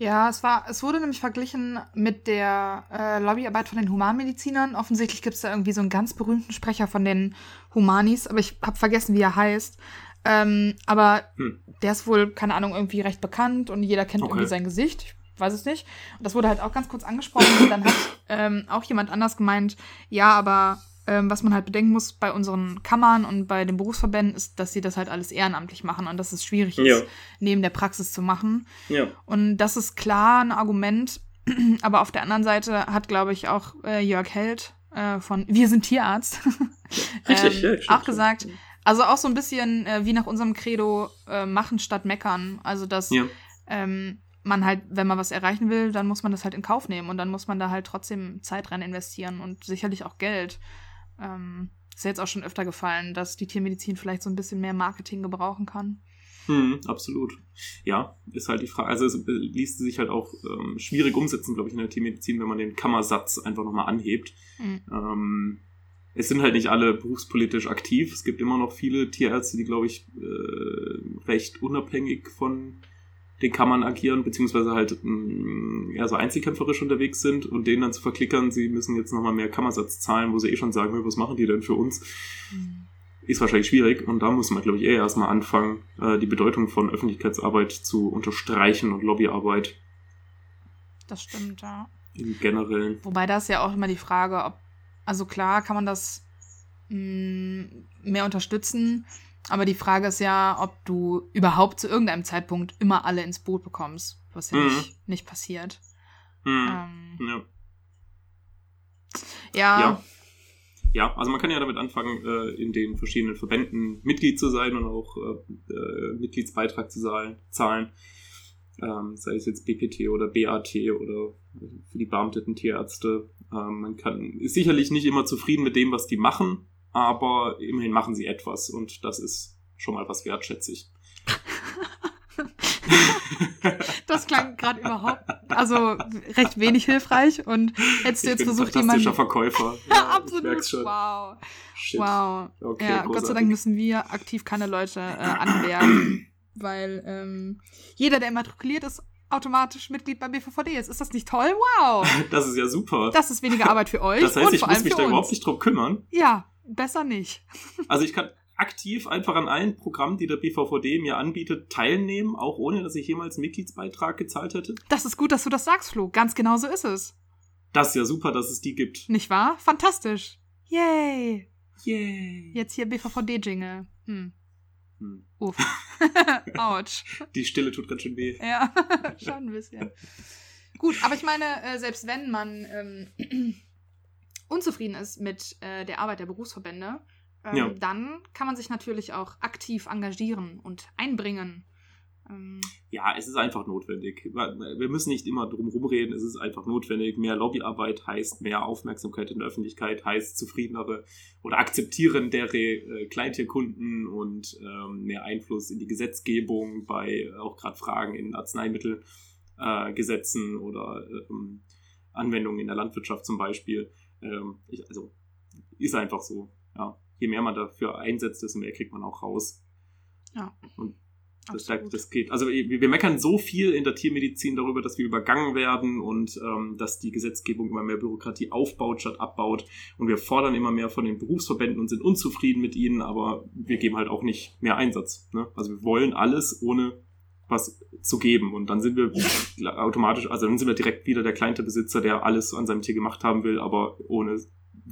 Ja, es war, es wurde nämlich verglichen mit der äh, Lobbyarbeit von den Humanmedizinern. Offensichtlich gibt es da irgendwie so einen ganz berühmten Sprecher von den Humanis, aber ich habe vergessen, wie er heißt. Ähm, aber Hm. der ist wohl, keine Ahnung, irgendwie recht bekannt und jeder kennt Okay. irgendwie sein Gesicht. Ich weiß es nicht. Und das wurde halt auch ganz kurz angesprochen. Und dann hat ähm, auch jemand anders gemeint, ja, aber ähm, was man halt bedenken muss bei unseren Kammern und bei den Berufsverbänden ist, dass sie das halt alles ehrenamtlich machen und dass es schwierig ist, Ja. neben der Praxis zu machen. Ja. Und das ist klar ein Argument. Aber auf der anderen Seite hat, glaube ich, auch äh, Jörg Held äh, von Wir sind Tierarzt Richtig, ähm, ja, auch gesagt, also auch so ein bisschen äh, wie nach unserem Credo äh, machen statt meckern. Also dass ähm, man halt, wenn man was erreichen will, dann muss man das halt in Kauf nehmen und dann muss man da halt trotzdem Zeit rein investieren und sicherlich auch Geld. Ähm, ist ja jetzt auch schon öfter gefallen, dass die Tiermedizin vielleicht so ein bisschen mehr Marketing gebrauchen kann. Hm, absolut. Ja, ist halt die Frage. Also es ließ sich halt auch ähm, schwierig umsetzen, glaube ich, in der Tiermedizin, wenn man den Kammersatz einfach nochmal anhebt. Mhm. Ähm, es sind halt nicht alle berufspolitisch aktiv. Es gibt immer noch viele Tierärzte, die, glaube ich, äh, recht unabhängig von den Kammern agieren, beziehungsweise halt mh, eher so einzelkämpferisch unterwegs sind und denen dann zu verklickern, sie müssen jetzt nochmal mehr Kammersatz zahlen, wo sie eh schon sagen, "Hör, was machen die denn für uns? Mhm. ist wahrscheinlich schwierig und da muss man, glaube ich, eher erstmal anfangen, äh, die Bedeutung von Öffentlichkeitsarbeit zu unterstreichen und Lobbyarbeit Das stimmt, ja. im Generellen. Wobei das ja auch immer die Frage, ob, also klar kann man das mh, mehr unterstützen, aber die Frage ist ja, ob du überhaupt zu irgendeinem Zeitpunkt immer alle ins Boot bekommst, was ja Mhm. nicht, nicht passiert. Hm. Ähm, Ja. ja, Ja. ja, also man kann ja damit anfangen, äh, in den verschiedenen Verbänden Mitglied zu sein und auch äh, äh, Mitgliedsbeitrag zu zahlen. zahlen. Ähm, sei es jetzt BPT oder BAT oder für die beamteten Tierärzte. Ähm, man kann, ist sicherlich nicht immer zufrieden mit dem, was die machen, aber immerhin machen sie etwas und das ist schon mal was wert, schätze ich. das klang gerade überhaupt, also recht wenig hilfreich und hättest du jetzt versucht, fantastischer jemanden... Verkäufer. Ja, absolut. Wow. Shit. Wow. Okay, ja, Gott sei. Dank müssen wir aktiv keine Leute äh, anwerben, weil ähm, jeder, der immatrikuliert ist, automatisch Mitglied beim BVVD ist. Ist das nicht toll? Wow. Das ist ja super. Das ist weniger Arbeit für euch Das heißt, und ich vor muss allem mich da uns. überhaupt nicht drum kümmern. Ja, besser nicht. Also ich kann aktiv einfach an allen Programmen, die der BVVD mir anbietet, teilnehmen, auch ohne, dass ich jemals einen Mitgliedsbeitrag gezahlt hätte. Das ist gut, dass du das sagst, Flo. Ganz genau so ist es. Das ist ja super, dass es die gibt. Nicht wahr? Fantastisch. Yay. Yay. Jetzt hier BVVD-Jingle. Hm. Hm. Uff. Autsch. Die Stille tut ganz schön weh. Ja, schon ein bisschen. Gut, aber ich meine, äh, selbst wenn man ähm, unzufrieden ist mit äh, der Arbeit der Berufsverbände, ähm, Ja. dann kann man sich natürlich auch aktiv engagieren und einbringen. Ähm, Ja, es ist einfach notwendig. Wir müssen nicht immer drum rumreden, es ist einfach notwendig. Mehr Lobbyarbeit heißt mehr Aufmerksamkeit in der Öffentlichkeit, heißt zufriedenere oder akzeptierendere äh, Kleintierkunden und ähm, mehr Einfluss in die Gesetzgebung bei äh, auch gerade Fragen in Arzneimittelgesetzen äh, oder ähm, Anwendungen in der Landwirtschaft zum Beispiel. Ähm, ich, also ist einfach so. Ja. Je mehr man dafür einsetzt, desto mehr kriegt man auch raus. Ja. Und das, das geht. Also wir, wir meckern so viel in der Tiermedizin darüber, dass wir übergangen werden und ähm, dass die Gesetzgebung immer mehr Bürokratie aufbaut statt abbaut. Und wir fordern immer mehr von den Berufsverbänden und sind unzufrieden mit ihnen, aber wir geben halt auch nicht mehr Einsatz. Ne? Also wir wollen alles, ohne was zu geben. Und dann sind wir automatisch, also dann sind wir direkt wieder der Kleintierbesitzer, der alles an seinem Tier gemacht haben will, aber ohne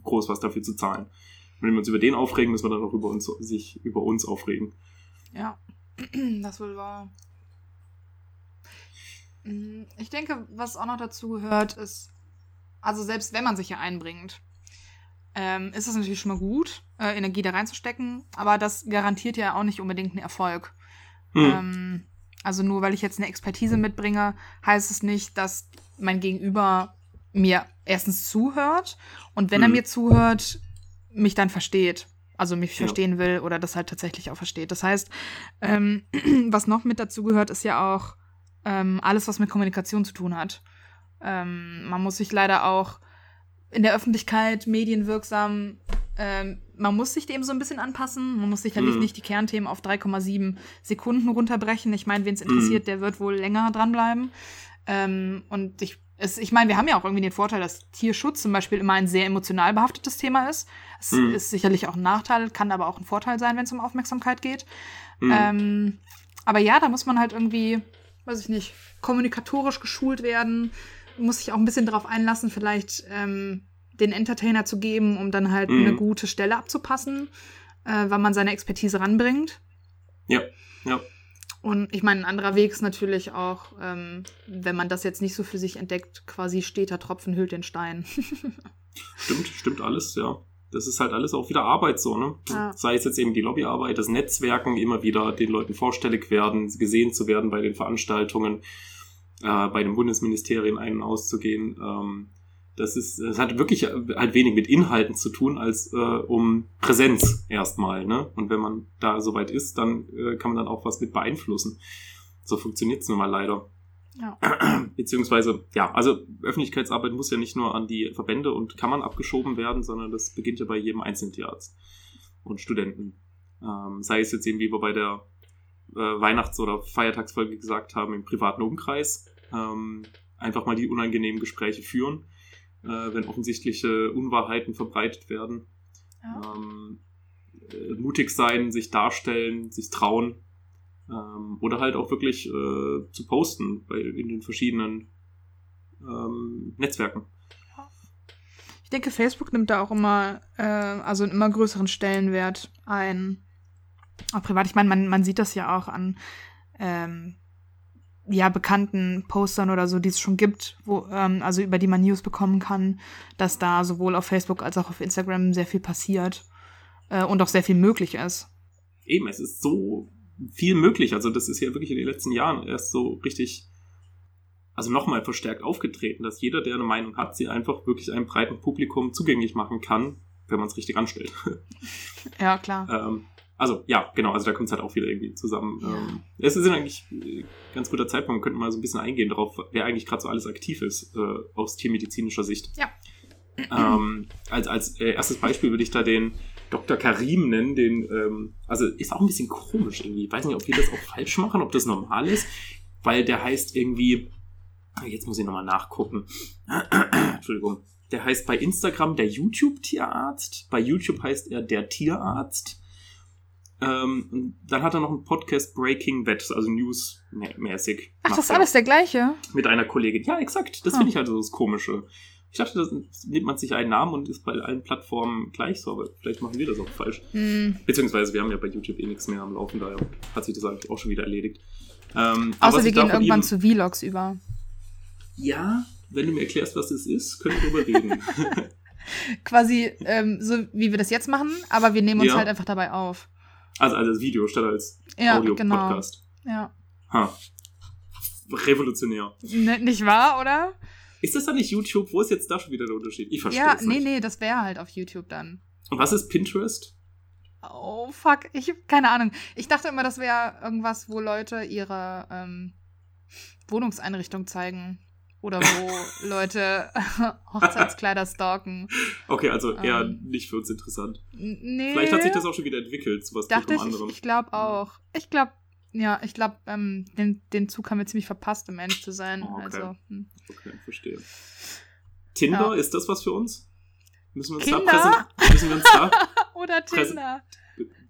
groß was dafür zu zahlen. Und wenn wir uns über den aufregen, müssen wir dann auch über uns, sich über uns aufregen. Ja, das wohl wahr. Mm, Ich denke, was auch noch dazu gehört, ist, also selbst wenn man sich hier einbringt, ähm, ist es natürlich schon mal gut, äh, Energie da reinzustecken, aber das garantiert ja auch nicht unbedingt einen Erfolg. Hm. Ähm, also nur weil ich jetzt eine Expertise mitbringe, heißt es nicht, dass mein Gegenüber mir erstens zuhört und wenn er Mhm. mir zuhört, mich dann versteht. Also mich Ja. verstehen will oder das halt tatsächlich auch versteht. Das heißt, ähm, was noch mit dazu gehört, ist ja auch ähm, alles, was mit Kommunikation zu tun hat. Ähm, man muss sich leider auch in der Öffentlichkeit medienwirksam, ähm, man muss sich dem so ein bisschen anpassen. Man muss sicherlich Mhm. nicht die Kernthemen auf 3,7 Sekunden runterbrechen. Ich meine, wen es interessiert, der wird wohl länger dranbleiben. Ähm, und ich, es, ich meine, wir haben ja auch irgendwie den Vorteil, dass Tierschutz zum Beispiel immer ein sehr emotional behaftetes Thema ist. Es Mhm. ist sicherlich auch ein Nachteil, kann aber auch ein Vorteil sein, wenn es um Aufmerksamkeit geht. Hm. Ähm, aber ja, da muss man halt irgendwie, weiß ich nicht, kommunikatorisch geschult werden, muss sich auch ein bisschen darauf einlassen, vielleicht ähm, den Entertainer zu geben, um dann halt Mhm. eine gute Stelle abzupassen, äh, wann man seine Expertise ranbringt. Ja, ja. Und ich meine, ein anderer Weg ist natürlich auch, ähm, wenn man das jetzt nicht so für sich entdeckt, quasi steter Tropfen hüllt den Stein. Stimmt, stimmt alles, ja. Das ist halt alles auch wieder Arbeit so, ne? Ja. Sei es jetzt eben die Lobbyarbeit, das Netzwerken, immer wieder den Leuten vorstellig werden, gesehen zu werden bei den Veranstaltungen, äh, bei den Bundesministerien ein- und auszugehen. Ähm, das ist, das hat wirklich halt wenig mit Inhalten zu tun, als äh, um Präsenz erstmal, ne? Und wenn man da soweit ist, dann äh, kann man dann auch was mit beeinflussen. So funktioniert es nun mal leider. Ja. Beziehungsweise, ja, also Öffentlichkeitsarbeit muss ja nicht nur an die Verbände und Kammern abgeschoben werden, sondern das beginnt ja bei jedem einzelnen Tierarzt und Studenten. Ähm, sei es jetzt eben, wie wir bei der äh, Weihnachts- oder Feiertagsfolge gesagt haben, im privaten Umkreis. Ähm, einfach mal die unangenehmen Gespräche führen, äh, wenn offensichtliche Unwahrheiten verbreitet werden. Ja. Ähm, äh, mutig sein, sich darstellen, sich trauen. Ähm, oder halt auch wirklich äh, zu posten bei, in den verschiedenen ähm, Netzwerken. Ich denke, Facebook nimmt da auch immer, äh, also einen immer größeren Stellenwert ein. Auch privat, ich meine, man, man sieht das ja auch an ähm, ja, bekannten Postern oder so, die es schon gibt, wo, ähm, also über die man News bekommen kann, dass da sowohl auf Facebook als auch auf Instagram sehr viel passiert äh, und auch sehr viel möglich ist. Eben, es ist so viel möglich. Also das ist ja wirklich in den letzten Jahren erst so richtig, also nochmal verstärkt aufgetreten, dass jeder, der eine Meinung hat, sie einfach wirklich einem breiten Publikum zugänglich machen kann, wenn man es richtig anstellt. Ja, klar. Ähm, also ja, genau, also da kommt es halt auch wieder irgendwie zusammen. Ja. Ähm, es ist eigentlich äh, ganz guter Zeitpunkt, wir könnten mal so ein bisschen eingehen darauf, wer eigentlich gerade so alles aktiv ist äh, aus tiermedizinischer Sicht. Ja. Ähm, als als äh, erstes Beispiel würde ich da den Dr. Karim nennen, den, ähm, also ist auch ein bisschen komisch irgendwie. Ich weiß nicht, ob wir das auch falsch machen, ob das normal ist, weil der heißt irgendwie, ah, jetzt muss ich nochmal nachgucken. Entschuldigung. Der heißt bei Instagram der YouTube-Tierarzt, bei YouTube heißt er der Tierarzt. Ähm, dann hat er noch einen Podcast Breaking Bad, also News-mäßig. Ach, das ist alles der gleiche? Mit einer Kollegin. Ja, exakt. Das Ah. finde ich halt so das Komische. Ich dachte, das nimmt man sich einen Namen und ist bei allen Plattformen gleich so, aber vielleicht machen wir das auch falsch. Hm. Beziehungsweise wir haben ja bei YouTube eh nichts mehr am Laufen, daher hat sich das eigentlich auch schon wieder erledigt. Ähm, Außer wir da gehen irgendwann ihm- zu Vlogs über. Ja, wenn du mir erklärst, was das ist, können wir drüber reden. Quasi ähm, so, wie wir das jetzt machen, aber wir nehmen uns Ja. halt einfach dabei auf. Also als Video statt als Ja, genau. Audio-Podcast. Ja. Ha. Revolutionär. Ne, nicht wahr, oder? Ist das dann nicht YouTube? Wo ist jetzt da schon wieder der Unterschied? Ich verstehe Ja, es nee, nicht. nee, das wäre halt auf YouTube dann. Und was ist Pinterest? Oh, fuck. Ich hab keine Ahnung. Ich dachte immer, das wäre irgendwas, wo Leute ihre ähm, Wohnungseinrichtung zeigen. Oder wo Leute Hochzeitskleider stalken. Okay, also eher Ähm. nicht für uns interessant. Nee. Vielleicht hat sich das auch schon wieder entwickelt zu was Dachte ich, vollkommen ich, anderem. ich glaube auch. Ich glaube, ja, ich glaube, ähm, den, den Zug haben wir ziemlich verpasst, um ehrlich zu sein. Oh, okay. Also, hm. Okay, verstehe. Tinder, Ja. ist das was für uns? Müssen wir uns Kinder? da präsentieren? Müssen wir uns da? Oder Tinder.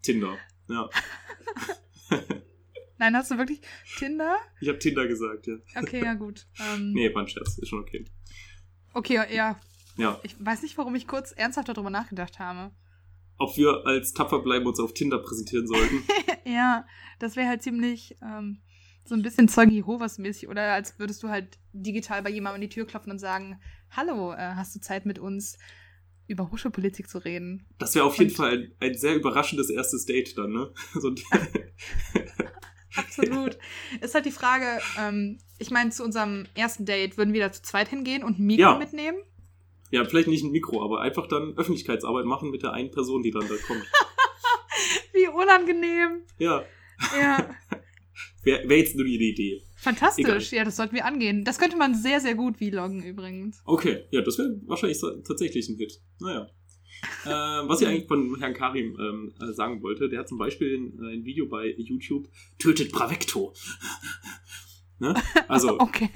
Tinder. Ja. Nein, hast du wirklich Tinder? Ich habe Tinder gesagt, ja. Okay, ja gut. Ähm, Nee, war ein Scherz, ist schon okay. Okay, ja. Ja. Ich weiß nicht, warum ich kurz ernsthaft darüber nachgedacht habe. Ob wir als tapfer bleiben uns auf Tinder präsentieren sollten. ja, das wäre halt ziemlich ähm, so ein bisschen Zeugen Jehovas mäßig. Oder als würdest du halt digital bei jemandem an die Tür klopfen und sagen, hallo, äh, hast du Zeit mit uns über Hochschulpolitik zu reden? Das wäre auf jeden Und- Fall ein, ein sehr überraschendes erstes Date dann, ne? So, Absolut. Ist halt die Frage, ähm, ich meine, zu unserem ersten Date würden wir da zu zweit hingehen und ein Mikro Ja. mitnehmen? ja, vielleicht nicht ein Mikro, aber einfach dann Öffentlichkeitsarbeit machen mit der einen Person, die dann da kommt. Wie unangenehm. Ja, Ja, wäre wär jetzt nur die Idee. fantastisch. Egal. Ja, das sollten wir angehen. Das könnte man sehr, sehr gut vloggen übrigens. Okay, ja, das wäre wahrscheinlich tatsächlich ein Hit. Naja. Äh, was ich eigentlich von Herrn Karim ähm, äh, sagen wollte, der hat zum Beispiel ein, äh, ein Video bei YouTube, tötet Bravecto. ne? Also Okay.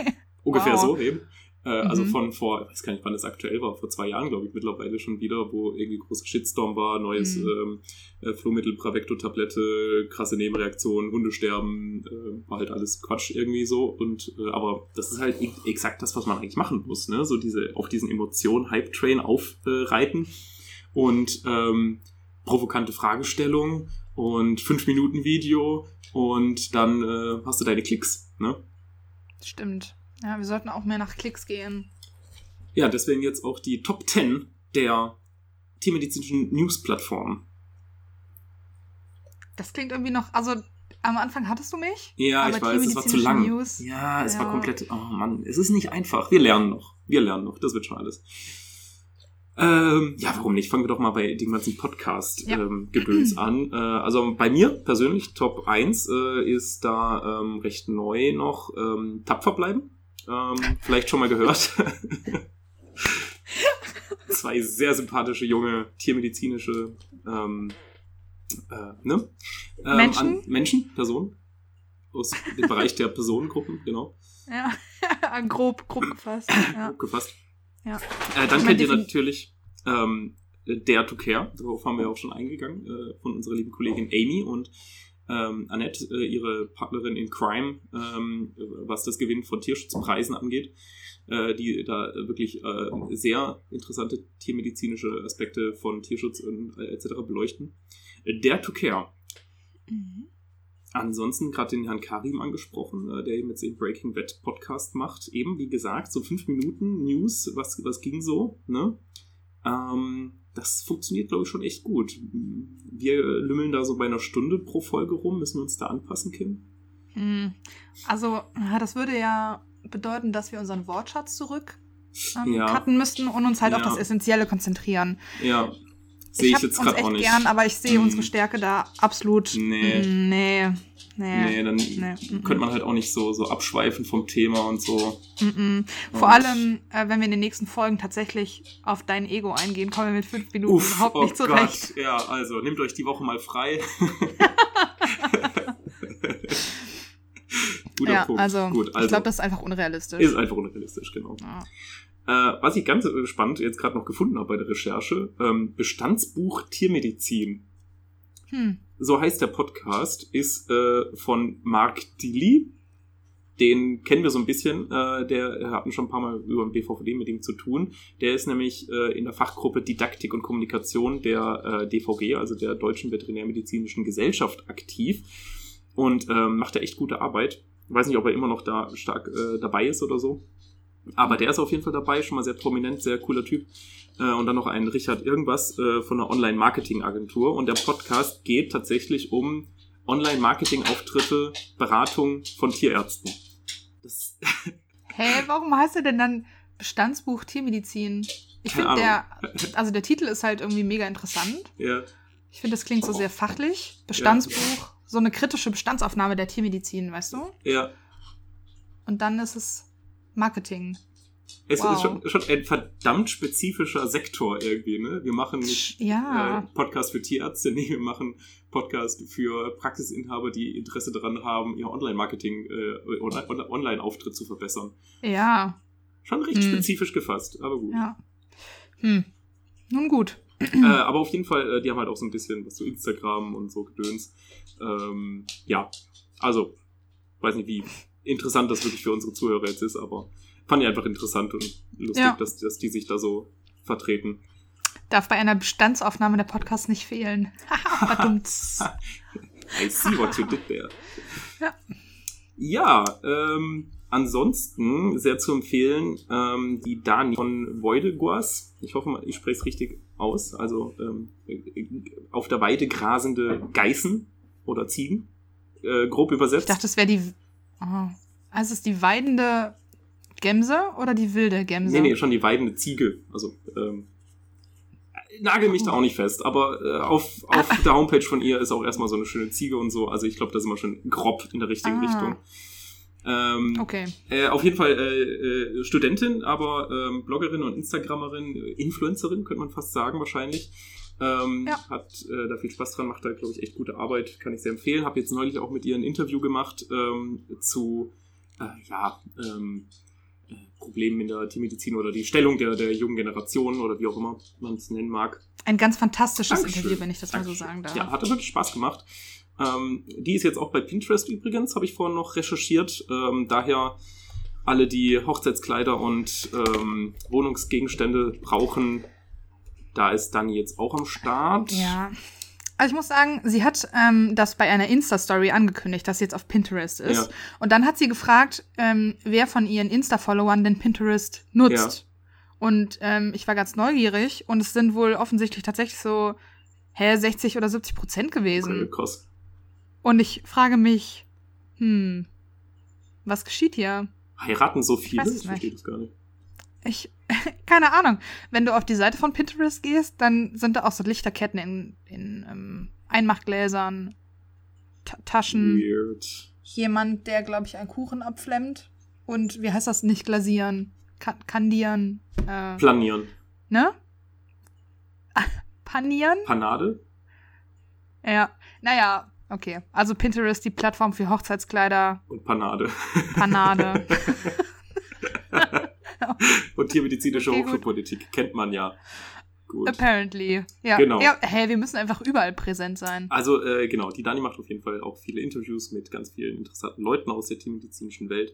ungefähr wow. so eben. Äh, Also Mhm. von vor, ich weiß gar nicht, wann das aktuell war, vor zwei Jahren, glaube ich, mittlerweile schon wieder, wo irgendwie großer Shitstorm war, neues Mhm. ähm, äh, Flohmittel, Bravecto-Tablette, krasse Nebenreaktionen, Hundesterben, äh, war halt alles Quatsch irgendwie so. Und äh, aber das ist halt e- exakt das, was man eigentlich machen muss, ne? So diese, auf diesen Emotionen Hype-Train aufreiten und ähm, provokante Fragestellung und 5 Minuten Video und dann äh, hast du deine Klicks, ne? Stimmt. Ja, wir sollten auch mehr nach Klicks gehen. Ja, deswegen jetzt auch die Top 10 der tiermedizinischen News-Plattformen. Das klingt irgendwie noch, also am Anfang hattest du mich. Ja, ich weiß, es war zu lang. News, ja, es war ja. komplett. Oh Mann, es ist nicht einfach. Wir lernen noch. Wir lernen noch. Das wird schon alles. Ähm, ja, warum nicht? Fangen wir doch mal bei dem ganzen Ja. Podcast-Gedöns an. Äh, also bei mir persönlich, Top 1 äh, ist da ähm, recht neu noch ähm, Tapfer bleiben. Ähm, vielleicht schon mal gehört. Zwei sehr sympathische junge tiermedizinische ähm, äh, ne? Ähm, Menschen? Menschen, Personen. Aus dem Bereich der Personengruppen, genau. Ja, grob, grob gefasst. Ja. Gefasst. Ja. Äh, dann kennt ihr natürlich ähm, Dare to Care. Darauf haben wir auch schon eingegangen äh, von unserer lieben Kollegin Amy und ähm, Annette, äh, ihre Partnerin in Crime, ähm, was das Gewinnen von Tierschutzpreisen angeht, äh, die da wirklich äh, sehr interessante tiermedizinische Aspekte von Tierschutz und äh, etc. beleuchten. Äh, Dare to Care. Mhm. Ansonsten gerade den Herrn Karim angesprochen, äh, der eben jetzt den Breaking Bad Podcast macht. Eben, wie gesagt, so fünf Minuten News, was, was ging so, ne? Ähm, das funktioniert, glaube ich, schon echt gut. Wir lümmeln da so bei einer Stunde pro Folge rum. Müssen wir uns da anpassen, Kim? Hm. Also, das würde ja bedeuten, dass wir unseren Wortschatz zurück ähm, Ja. cutten müssten und uns halt auf Ja. das Essentielle konzentrieren. Ja, sehe ich, jetzt gerade auch nicht. gern, aber ich sehe Mm. unsere Stärke da absolut. Nee. Mm, Nee. Nee. Nee, dann Nee, mm, könnte man halt auch nicht so, so abschweifen vom Thema und so. Mm -mm. Vor Und- allem, äh, wenn wir in den nächsten Folgen tatsächlich auf dein Ego eingehen, kommen wir mit fünf Minuten Uff, überhaupt oh nicht zurecht. Gott. Ja, also nehmt euch die Woche mal frei. Guter ja, Punkt. also, Gut, ich also glaube, das ist einfach unrealistisch. ist einfach unrealistisch, genau. ja. Äh, was ich ganz äh, spannend jetzt gerade noch gefunden habe bei der Recherche, ähm, Bestandsbuch Tiermedizin. hm. So heißt der Podcast, ist äh, von Mark Dilly. den kennen wir so ein bisschen. Äh, der wir hatten schon ein paar Mal über ein BVVD mit ihm zu tun. Der ist nämlich äh, in der Fachgruppe Didaktik und Kommunikation der äh, DVG, also der Deutschen Veterinärmedizinischen Gesellschaft, aktiv und ähm, macht da echt gute Arbeit. weiß nicht, ob er immer noch da stark äh, dabei ist oder so. Aber der ist auf jeden Fall dabei, schon mal sehr prominent, sehr cooler Typ. Äh, und dann noch ein Richard irgendwas äh, von einer Online-Marketing-Agentur. Und der Podcast geht tatsächlich um Online-Marketing-Auftritte, Beratung von Tierärzten. Das Hä, hey, warum heißt er denn dann Bestandsbuch Tiermedizin? Ich finde der, also der Titel ist halt irgendwie mega interessant. Ja. Ich finde, das klingt so sehr fachlich. Bestandsbuch, ja. so eine kritische Bestandsaufnahme der Tiermedizin, weißt du? Ja. Und dann ist es Marketing. Es wow. ist schon, schon, ein verdammt spezifischer Sektor irgendwie, ne? Wir machen nicht ja. äh, Podcast für Tierärzte, nee, wir machen Podcast für Praxisinhaber, die Interesse daran haben, ihr Online-Marketing äh, oder Online-Auftritt zu verbessern. Ja. Schon recht hm. spezifisch gefasst, aber gut. Ja. Hm. Nun gut. äh, aber auf jeden Fall, äh, die haben halt auch so ein bisschen was zu Instagram und so Gedöns. Ähm, ja, also, weiß nicht, wie interessant das wirklich für unsere Zuhörer jetzt ist, aber fand ich einfach interessant und lustig, ja. dass, dass die sich da so vertreten. Darf bei einer Bestandsaufnahme der Podcast nicht fehlen. I see what you did there. Ja, ja ähm, ansonsten sehr zu empfehlen, ähm, die Dani von Voideguas. Ich hoffe mal, ich spreche es richtig aus. Also ähm, auf der Weide grasende Geißen oder Ziegen. Äh, grob übersetzt. Ich dachte, es wäre die. Oh. Also es ist die weidende Gemse oder die wilde Gemse? Nee, nee, schon die weidende Ziege. Also, ähm, nagel mich da auch nicht fest, aber äh, auf, auf ah. der Homepage von ihr ist auch erstmal so eine schöne Ziege und so. Also ich glaube, da sind wir schon grob in der richtigen ah. Richtung. Ähm, okay. Äh, auf jeden Fall äh, äh, Studentin, aber ähm, Bloggerin und Instagrammerin, Influencerin, könnte man fast sagen wahrscheinlich. Ähm, ja. Hat äh, da viel Spaß dran, macht da, glaube ich, echt gute Arbeit, kann ich sehr empfehlen. Habe jetzt neulich auch mit ihr ein Interview gemacht ähm, zu, äh, ja, ähm, Problemen in der Tiermedizin oder die Stellung der, der jungen Generation oder wie auch immer man es nennen mag. Ein ganz fantastisches Dankeschön. Interview, wenn ich das Dankeschön. mal so sagen darf. Ja, hatte wirklich Spaß gemacht. Ähm, die ist jetzt auch bei Pinterest übrigens, habe ich vorhin noch recherchiert. Ähm, daher alle, die Hochzeitskleider und ähm, Wohnungsgegenstände brauchen, da ist Dani jetzt auch am Start. Ja. Also ich muss sagen, sie hat ähm, das bei einer Insta-Story angekündigt, dass sie jetzt auf Pinterest ist. Ja. Und dann hat sie gefragt, ähm, wer von ihren Insta-Followern denn Pinterest nutzt. Ja. Und ähm, ich war ganz neugierig und es sind wohl offensichtlich tatsächlich so, hä, 60 oder 70 Prozent gewesen. Okay, krass. Und ich frage mich, hm, was geschieht hier? Heiraten so viele? Ich, weiß es ich verstehe das gar nicht. Ich, keine Ahnung. Wenn du auf die Seite von Pinterest gehst, dann sind da auch so Lichterketten in, in ähm, Einmachgläsern, Ta Taschen. Weird. Jemand, der, glaube ich, einen Kuchen abflemmt. Und wie heißt das? Nicht glasieren, Ka kandieren. Äh, Planieren. Ne? Panieren? Panade? Ja. Naja, okay. Also Pinterest, die Plattform für Hochzeitskleider. Und Panade. Panade. Und tiermedizinische okay, Hochschulpolitik gut. kennt man ja. Gut. Apparently. Ja. Genau. Ja, hä, wir müssen einfach überall präsent sein. Also, äh, genau, die Dani macht auf jeden Fall auch viele Interviews mit ganz vielen interessanten Leuten aus der tiermedizinischen Welt.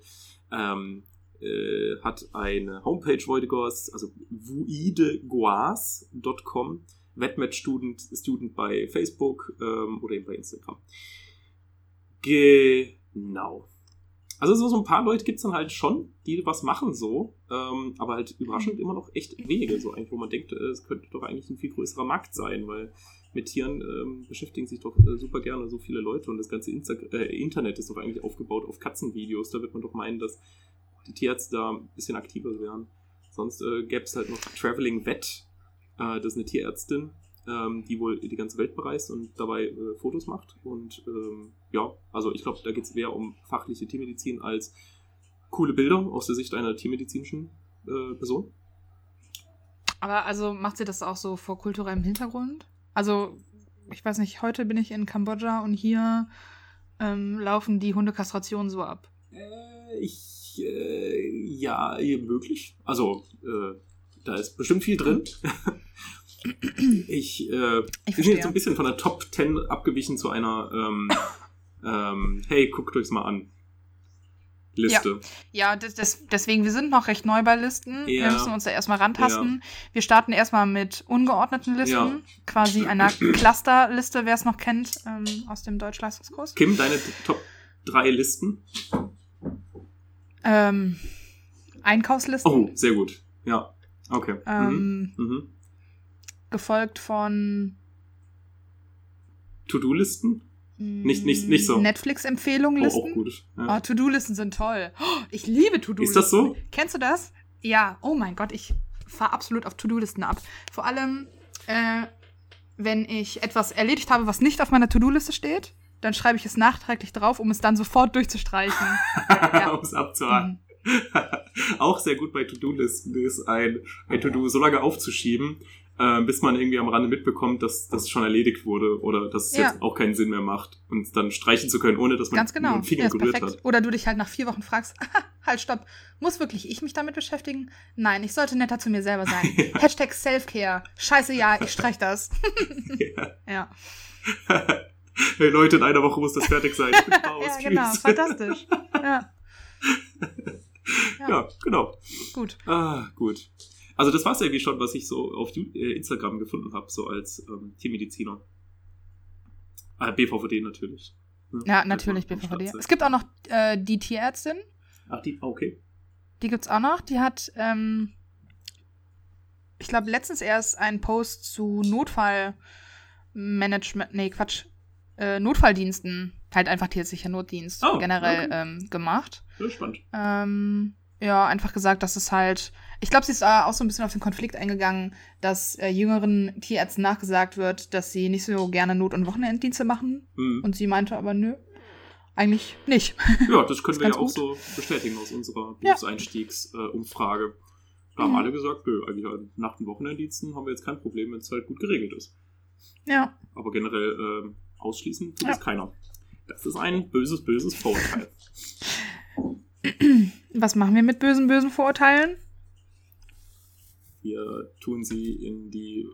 Ähm, äh, hat eine Homepage Voidegors, also vuidegoas.com, Wetmet Student, Student bei Facebook ähm, oder eben bei Instagram. Genau. Also so, so ein paar Leute gibt es dann halt schon, die was machen so, ähm, aber halt überraschend immer noch echt wenige, so eigentlich, wo man denkt, äh, es könnte doch eigentlich ein viel größerer Markt sein, weil mit Tieren ähm, beschäftigen sich doch äh, super gerne so viele Leute und das ganze Insta äh, Internet ist doch eigentlich aufgebaut auf Katzenvideos. Da wird man doch meinen, dass die Tierärzte da ein bisschen aktiver wären. Sonst äh, gäbe es halt noch Traveling Vet, äh, das ist eine Tierärztin, ähm, die wohl die ganze Welt bereist und dabei äh, Fotos macht. Und ähm, ja, also ich glaube, da geht es mehr um fachliche Tiermedizin als coole Bilder aus der Sicht einer tiermedizinischen äh, Person. Aber also macht sie das auch so vor kulturellem Hintergrund? Also, ich weiß nicht, heute bin ich in Kambodscha und hier ähm, laufen die Hundekastrationen so ab. Äh, ich, äh, ja, möglich. Also, äh, da ist bestimmt viel drin. ich, äh, ich bin jetzt so ein bisschen von der Top 10 abgewichen zu einer, ähm, ähm, hey, guckt euch's mal an. Liste. Ja, das, das, deswegen, wir sind noch recht neu bei Listen. Ja. Wir müssen uns da erstmal rantasten. Wir starten erstmal mit ungeordneten Listen. Ja. Quasi einer Clusterliste, wer es noch kennt, ähm, aus dem Deutschleistungskurs. Kim, deine Top 3 Listen? Ähm, Einkaufslisten. Oh, sehr gut. Ja. Okay. Mhm. Ähm, Mhm. Gefolgt von To-Do-Listen? Nicht- nicht- nicht so. Netflix-Empfehlungen Oh, Listen. auch gut. Oh, Ja. To-Do-Listen sind toll. Oh, ich liebe To-Do-Listen. Ist das so? Kennst du das? Ja. Oh mein Gott, ich fahre absolut auf To-Do-Listen ab. Vor allem, äh, wenn ich etwas erledigt habe, was nicht auf meiner To-Do-Liste steht, dann schreibe ich es nachträglich drauf, um es dann sofort durchzustreichen. Ja. um es abzuhaken. Mhm. auch sehr gut bei To-Do-Listen ist ein, ein To-Do so lange aufzuschieben, äh, bis man irgendwie am Rande mitbekommt, dass das schon erledigt wurde oder dass es Ja. jetzt auch keinen Sinn mehr macht und dann streichen zu können, ohne dass man Ganz genau. einen Finger Ja, gerührt perfekt. hat. Oder du dich halt nach vier Wochen fragst, halt, stopp, muss wirklich ich mich damit beschäftigen? Nein, ich sollte netter zu mir selber sein. Hashtag Selfcare. Scheiße, ja, ich streich das. Ja. Ja, Hey Leute, in einer Woche muss das fertig sein. Ich bin raus. ja genau, fantastisch. Ja. Ja, Ja, genau. gut. Ah, gut. Also das war es irgendwie schon, was ich so auf äh, Instagram gefunden habe, so als ähm, Tiermediziner. Ah, BVVD natürlich. Ne? Ja, natürlich, BVVD. Es gibt auch noch äh, die Tierärztin, Ach, die, ah, okay. die gibt's auch noch. Die hat, ähm, ich glaube, letztens erst einen Post zu Notfallmanagement, nee, Quatsch, äh, Notfalldiensten, halt einfach tierärztlicher Notdienst Oh, generell okay. ähm, gemacht. Ja, spannend. Ähm, ja, einfach gesagt, dass es halt. Ich glaube, sie ist da auch so ein bisschen auf den Konflikt eingegangen, dass äh, jüngeren Tierärzten nachgesagt wird, dass sie nicht so gerne Not- und Wochenenddienste machen. Mhm. Und sie meinte aber, nö, eigentlich nicht. Ja, das können Ist wir ja auch gut. so bestätigen aus unserer. Berufseinstiegsumfrage. Äh, da haben Mhm. alle gesagt, nö, eigentlich an Nacht- und Wochenenddiensten haben wir jetzt kein Problem, wenn es halt gut geregelt ist. Ja. Aber generell ähm, ausschließen tut Ja. es keiner. Das ist ein böses, böses Vorurteil. Was machen wir mit bösen, bösen Vorurteilen? Wir tun sie in die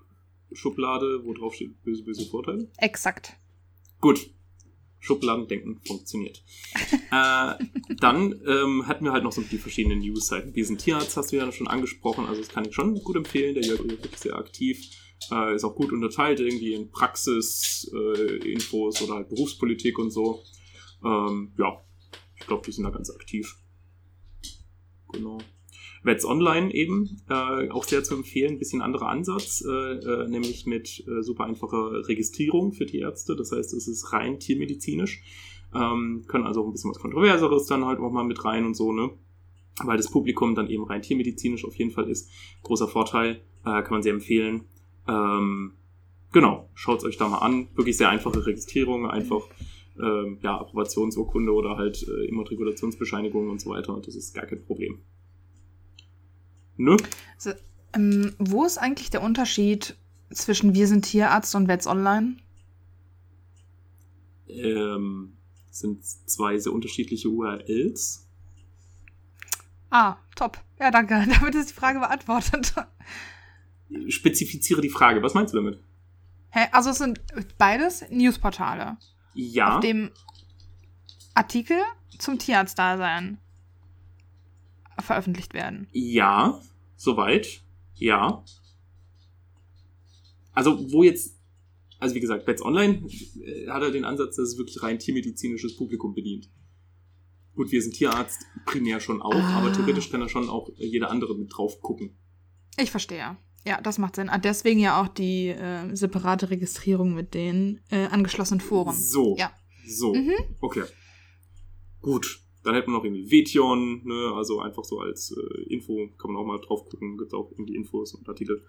Schublade, wo drauf steht böse, böse Vorteile. Exakt. Gut. Schubladendenken funktioniert. äh, dann ähm, hatten wir halt noch so die verschiedenen News-Seiten. Diesen Tierarzt hast du ja schon angesprochen, also das kann ich schon gut empfehlen. Der Jörg ist wirklich sehr aktiv. Äh, ist auch gut unterteilt irgendwie in Praxis, äh, Infos oder halt Berufspolitik und so. Ähm, ja, ich glaube, die sind da ganz aktiv. Genau. Wets Online eben, äh, auch sehr zu empfehlen, bisschen anderer Ansatz, äh, äh, nämlich mit äh, super einfacher Registrierung für Tierärzte. Das heißt, es ist rein tiermedizinisch. Ähm, können also auch ein bisschen was Kontroverseres dann halt auch mal mit rein und so, ne? Weil das Publikum dann eben rein tiermedizinisch auf jeden Fall ist. Großer Vorteil, äh, kann man sehr empfehlen. Ähm, genau, schaut euch da mal an. Wirklich sehr einfache Registrierung, einfach ähm, ja, Approbationsurkunde oder halt äh, Immatrikulationsbescheinigung und so weiter. Das ist gar kein Problem. Ne? So, ähm, wo ist eigentlich der Unterschied zwischen Wir sind Tierarzt und Vets Online? Ähm, sind zwei sehr unterschiedliche URLs. Ah, top. Ja, danke. Damit ist die Frage beantwortet. Spezifiziere die Frage. Was meinst du damit? Hä? Also es sind beides Newsportale, Ja. auf dem Artikel zum Tierarztdasein veröffentlicht werden. Ja, soweit. Ja. Also, wo jetzt, also wie gesagt, Bets Online äh, hat er den Ansatz, dass es wirklich rein tiermedizinisches Publikum bedient. Gut, wir sind Tierarzt primär schon auch, Ah. aber theoretisch kann da schon auch jeder andere mit drauf gucken. Ich verstehe. Ja, das macht Sinn. Ah, Deswegen ja auch die äh, separate Registrierung mit den äh, angeschlossenen Foren. So. Ja. So. Mhm. Okay. Gut. Dann hätten wir noch irgendwie Vetion, ne? also einfach so als äh, Info, kann man auch mal drauf gucken, gibt auch irgendwie Infos und Artikel.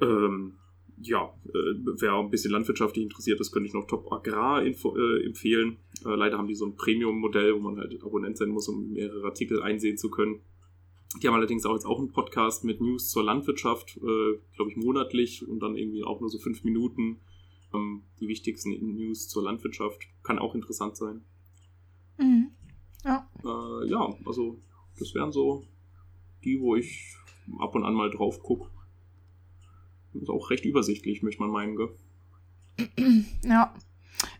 Ähm, ja, äh, wer ein bisschen landwirtschaftlich interessiert ist, könnte ich noch Top Agrar info, äh, empfehlen. Äh, leider haben die so ein Premium-Modell, wo man halt Abonnent sein muss, um mehrere Artikel einsehen zu können. Die haben allerdings auch jetzt auch einen Podcast mit News zur Landwirtschaft, äh, glaube ich, monatlich und dann irgendwie auch nur so fünf Minuten. Ähm, die wichtigsten News zur Landwirtschaft. Kann auch interessant sein. Mhm. Ja. Äh, ja, also das wären so die, wo ich ab und an mal drauf gucke. Ist auch recht übersichtlich, möchte man meinen, gell? Ja.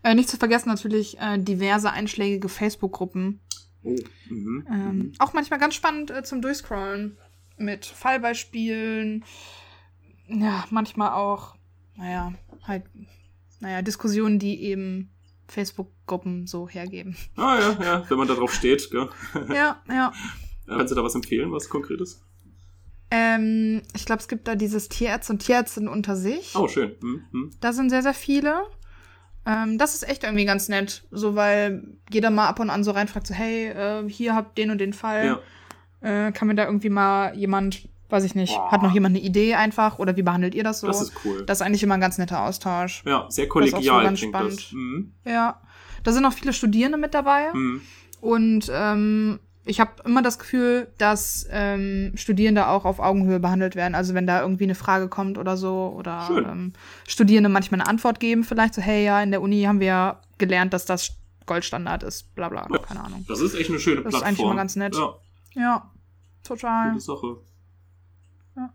Äh, nicht zu vergessen natürlich äh, diverse einschlägige Facebook-Gruppen, Oh. Mhm. Ähm, mhm. Auch manchmal ganz spannend äh, zum Durchscrollen. Mit Fallbeispielen. Ja, manchmal auch, naja, halt, naja, Diskussionen, die eben Facebook-Gruppen so hergeben. Ah ja, ja, wenn man da drauf steht, gell? Ja, ja. Kannst du da was empfehlen, was Konkretes? Ähm, ich glaube, es gibt da dieses Tierärzte und Tierärztinnen unter sich. Oh, schön. Mhm. mhm. Da sind sehr, sehr viele. Ähm, das ist echt irgendwie ganz nett. So, weil jeder mal ab und an so reinfragt, so, hey, äh, hier habt den und den Fall. Ja, Äh, kann mir da irgendwie mal jemand, weiß ich nicht, Boah. hat noch jemand eine Idee einfach? Oder wie behandelt ihr das so? das ist cool. Das ist eigentlich immer ein ganz netter Austausch. ja, sehr Das ist kollegial so ganz spannend. das. Mhm. Ja. Da sind auch viele Studierende mit dabei. Mhm. Und ähm, ich habe immer das Gefühl, dass ähm, Studierende auch auf Augenhöhe behandelt werden. Also wenn da irgendwie eine Frage kommt oder so oder Schön. ähm, Studierende manchmal eine Antwort geben, vielleicht so, hey, ja, in der Uni haben wir ja gelernt, dass das Goldstandard ist, bla bla, Ja. keine Ahnung. Das ist echt eine schöne Das ist Plattform. eigentlich immer ganz nett. Ja, Ja, total. gute Sache. Ja.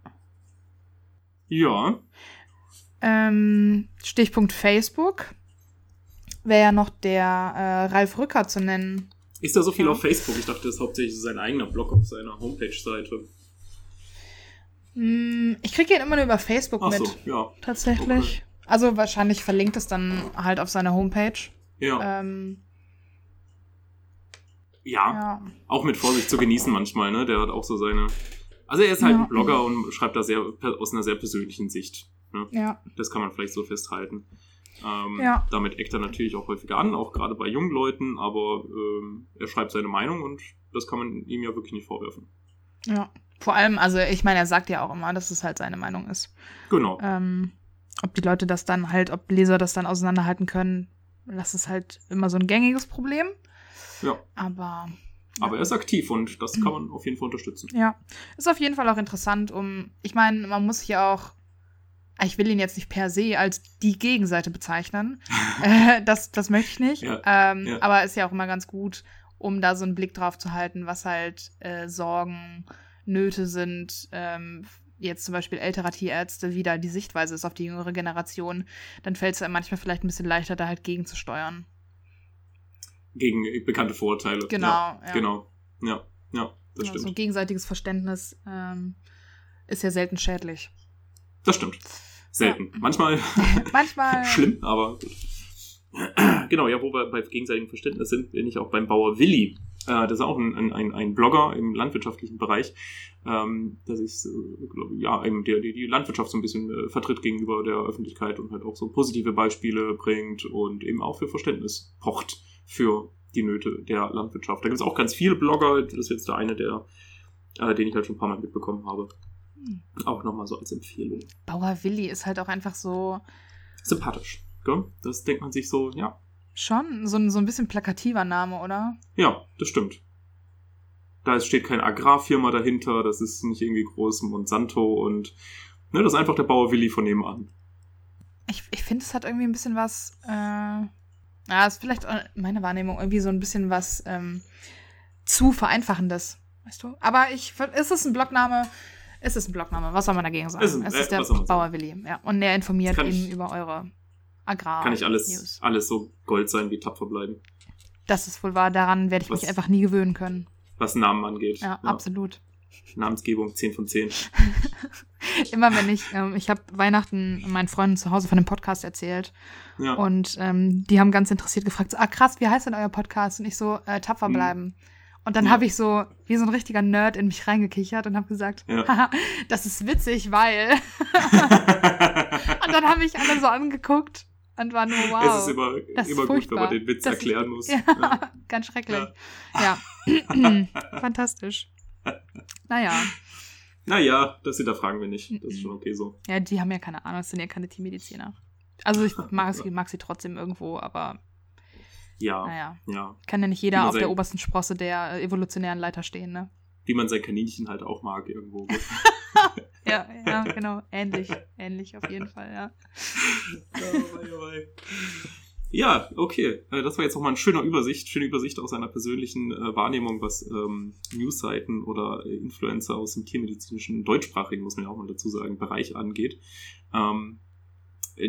Ja, Ähm, Stichpunkt Facebook wäre ja noch der äh, Ralf Rücker zu nennen. Ist da so viel Ja. auf Facebook? Ich dachte, das ist hauptsächlich sein eigener Blog auf seiner Homepage-Seite. Hm, ich kriege ihn immer nur über Facebook Ach mit. so, ja. Tatsächlich. Also wahrscheinlich verlinkt es dann halt auf seiner Homepage. Ja. Ähm, ja, ja. auch mit Vorsicht zu genießen manchmal, ne? Der hat auch so seine. Also er ist halt Ja. ein Blogger und schreibt da sehr aus einer sehr persönlichen Sicht. Ne? Ja. Das kann man vielleicht so festhalten. Ähm, Ja. Damit eckt er natürlich auch häufiger an, auch gerade bei jungen Leuten, aber ähm, er schreibt seine Meinung und das kann man ihm ja wirklich nicht vorwerfen. Ja. Vor allem, also ich meine, er sagt ja auch immer, dass es halt seine Meinung ist. Genau. Ähm, ob die Leute das dann halt, ob Leser das dann auseinanderhalten können, das ist halt immer so ein gängiges Problem. Ja. Aber Aber er ist aktiv und das kann man auf jeden Fall unterstützen. ja, ist auf jeden Fall auch interessant, um, ich meine, man muss sich ja auch, ich will ihn jetzt nicht per se als die Gegenseite bezeichnen. äh, das, das möchte ich nicht. Ja, ähm, ja. Aber ist ja auch immer ganz gut, um da so einen Blick drauf zu halten, was halt äh, Sorgen, Nöte sind. Ähm, jetzt zum Beispiel älterer Tierärzte, wie da die Sichtweise ist auf die jüngere Generation, dann fällt es einem manchmal vielleicht ein bisschen leichter, da halt gegenzusteuern. Gegen bekannte Vorurteile. Genau, Ja, ja. Genau. Ja, ja, das Ja, stimmt. so gegenseitiges Verständnis ähm, ist ja selten schädlich. Das stimmt. Selten. Manchmal Manchmal. schlimm, aber gut. Genau, ja, wo wir bei gegenseitigem Verständnis sind, bin ich auch beim Bauer Willi. Äh, das ist auch ein, ein, ein Blogger im landwirtschaftlichen Bereich, ähm, der sich, äh, glaub, ja, eben der, die, die Landwirtschaft so ein bisschen äh, vertritt gegenüber der Öffentlichkeit und halt auch so positive Beispiele bringt und eben auch für Verständnis pocht für die Nöte der Landwirtschaft. Da gibt es auch ganz viele Blogger, das ist jetzt der eine, der, äh, den ich halt schon ein paar Mal mitbekommen habe. Hm. Auch nochmal so als Empfehlung. Bauer Willi ist halt auch einfach so Sympathisch. Gell? Das denkt man sich so, ja, schon so, ein- so ein bisschen plakativer Name, oder? Ja, das stimmt. Da steht keine Agrarfirma dahinter, das ist nicht irgendwie groß Monsanto und ne, das ist einfach der Bauer Willi von nebenan. Ich, ich finde, es hat irgendwie ein bisschen was. Äh, ja, ist vielleicht auch meine Wahrnehmung irgendwie so ein bisschen was ähm, zu vereinfachendes, weißt du? Aber ich, ist es ein Blogname? Ist es ein Blogname? Was soll man dagegen sagen? Ist ein- es ist der Bauer Willi, ja. Und der informiert eben ich- über eure Agrar. Kann nicht alles, News. alles so Gold sein wie tapfer bleiben, Das ist wohl wahr. Daran werde ich Was- mich einfach nie gewöhnen können. was Namen angeht. Ja, absolut. Namensgebung 10 von 10. Immer wenn ich, ähm, ich habe Weihnachten meinen Freunden zu Hause von dem Podcast erzählt Ja. und ähm, die haben ganz interessiert gefragt, so, ah krass, wie heißt denn euer Podcast? Und ich so, äh, tapfer Hm. Und dann Ja. habe ich so wie so ein richtiger Nerd in mich reingekichert und habe gesagt, Ja. haha, das ist witzig, weil. Und dann haben mich alle so angeguckt und war nur wow. es ist immer, das ist immer gut, wenn man den Witz Das ist- erklären muss. ja, Ja. ganz schrecklich. Ja. Fantastisch. Naja. Naja, das hinterfragen wir nicht. Das ist schon okay so. Ja, die haben ja keine Ahnung, das sind ja keine Tiermediziner. Also ich mag, sie- mag sie trotzdem irgendwo, aber Ja, naja. ja. Kann ja nicht jeder auf der sein- obersten Sprosse der äh, evolutionären Leiter stehen, ne? Wie man sein Kaninchen halt auch mag irgendwo. Ja, ja, genau. Ähnlich. Ähnlich auf jeden Fall, ja. Ja, okay. Äh, Das war jetzt nochmal eine schöne Übersicht, schöne Übersicht aus einer persönlichen äh, Wahrnehmung, was ähm, Newsseiten oder Influencer aus dem tiermedizinischen, deutschsprachigen, muss man ja auch mal dazu sagen, Bereich angeht. Ähm,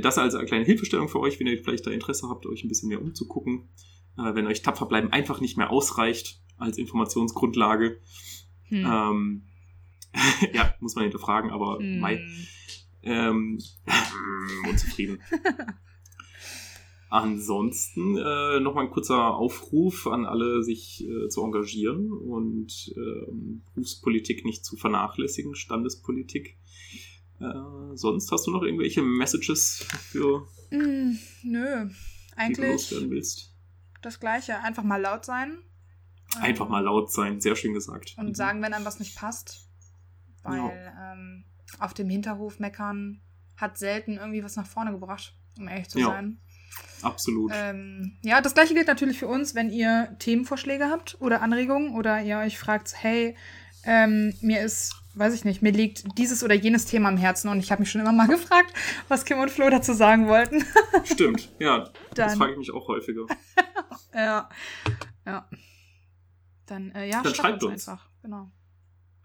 das als eine kleine Hilfestellung für euch, wenn ihr vielleicht da Interesse habt, euch ein bisschen mehr umzugucken. Äh, wenn euch tapfer bleiben einfach nicht mehr ausreicht, als Informationsgrundlage. Hm. Ähm, ja, muss man hinterfragen, aber Hm. Mai. Ähm, unzufrieden. Ansonsten äh, nochmal ein kurzer Aufruf an alle, sich äh, zu engagieren und ähm, Berufspolitik nicht zu vernachlässigen, Standespolitik. Äh, sonst hast du noch irgendwelche Messages für Hm, nö, die du eigentlich willst? das Gleiche. Einfach mal laut sein. Ähm, Einfach mal laut sein, sehr schön gesagt. Und Mhm. sagen, wenn einem was nicht passt. Weil ähm, auf dem Hinterhof meckern hat selten irgendwie was nach vorne gebracht, um ehrlich zu Ja. sein. Absolut. Ähm, ja, das gleiche gilt natürlich für uns, wenn ihr Themenvorschläge habt oder Anregungen oder ihr euch fragt, hey, ähm, mir ist, weiß ich nicht, mir liegt dieses oder jenes Thema am Herzen und ich habe mich schon immer mal gefragt, was Kim und Flo dazu sagen wollten. Stimmt, ja, das Dann, frage ich mich auch häufiger. ja, ja. Dann, äh, ja, Dann schreibt uns uns. einfach. Genau.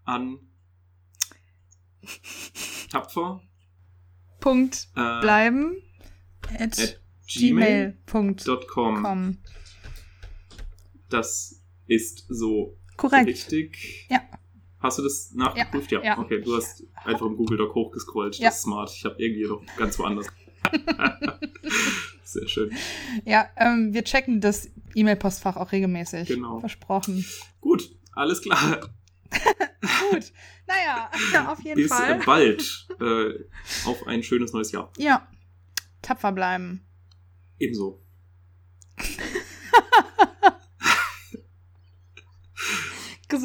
An tapfer Punkt äh, bleiben at, at gmail.com. gmail.com. Das ist so Korrekt. richtig. Ja. Hast du das nachgeprüft? Ja. ja. Okay, du hast einfach im Google Doc hochgescrollt. Ja. Das ist smart. Ich habe irgendwie noch ganz woanders. Sehr schön. Ja, ähm, wir checken das E-Mail-Postfach auch regelmäßig. Genau. Versprochen. Gut, alles klar. Gut. Naja, auf jeden Bis Fall. äh, bald. Äh, auf ein schönes neues Jahr. Ja. Tapfer bleiben. Ebenso.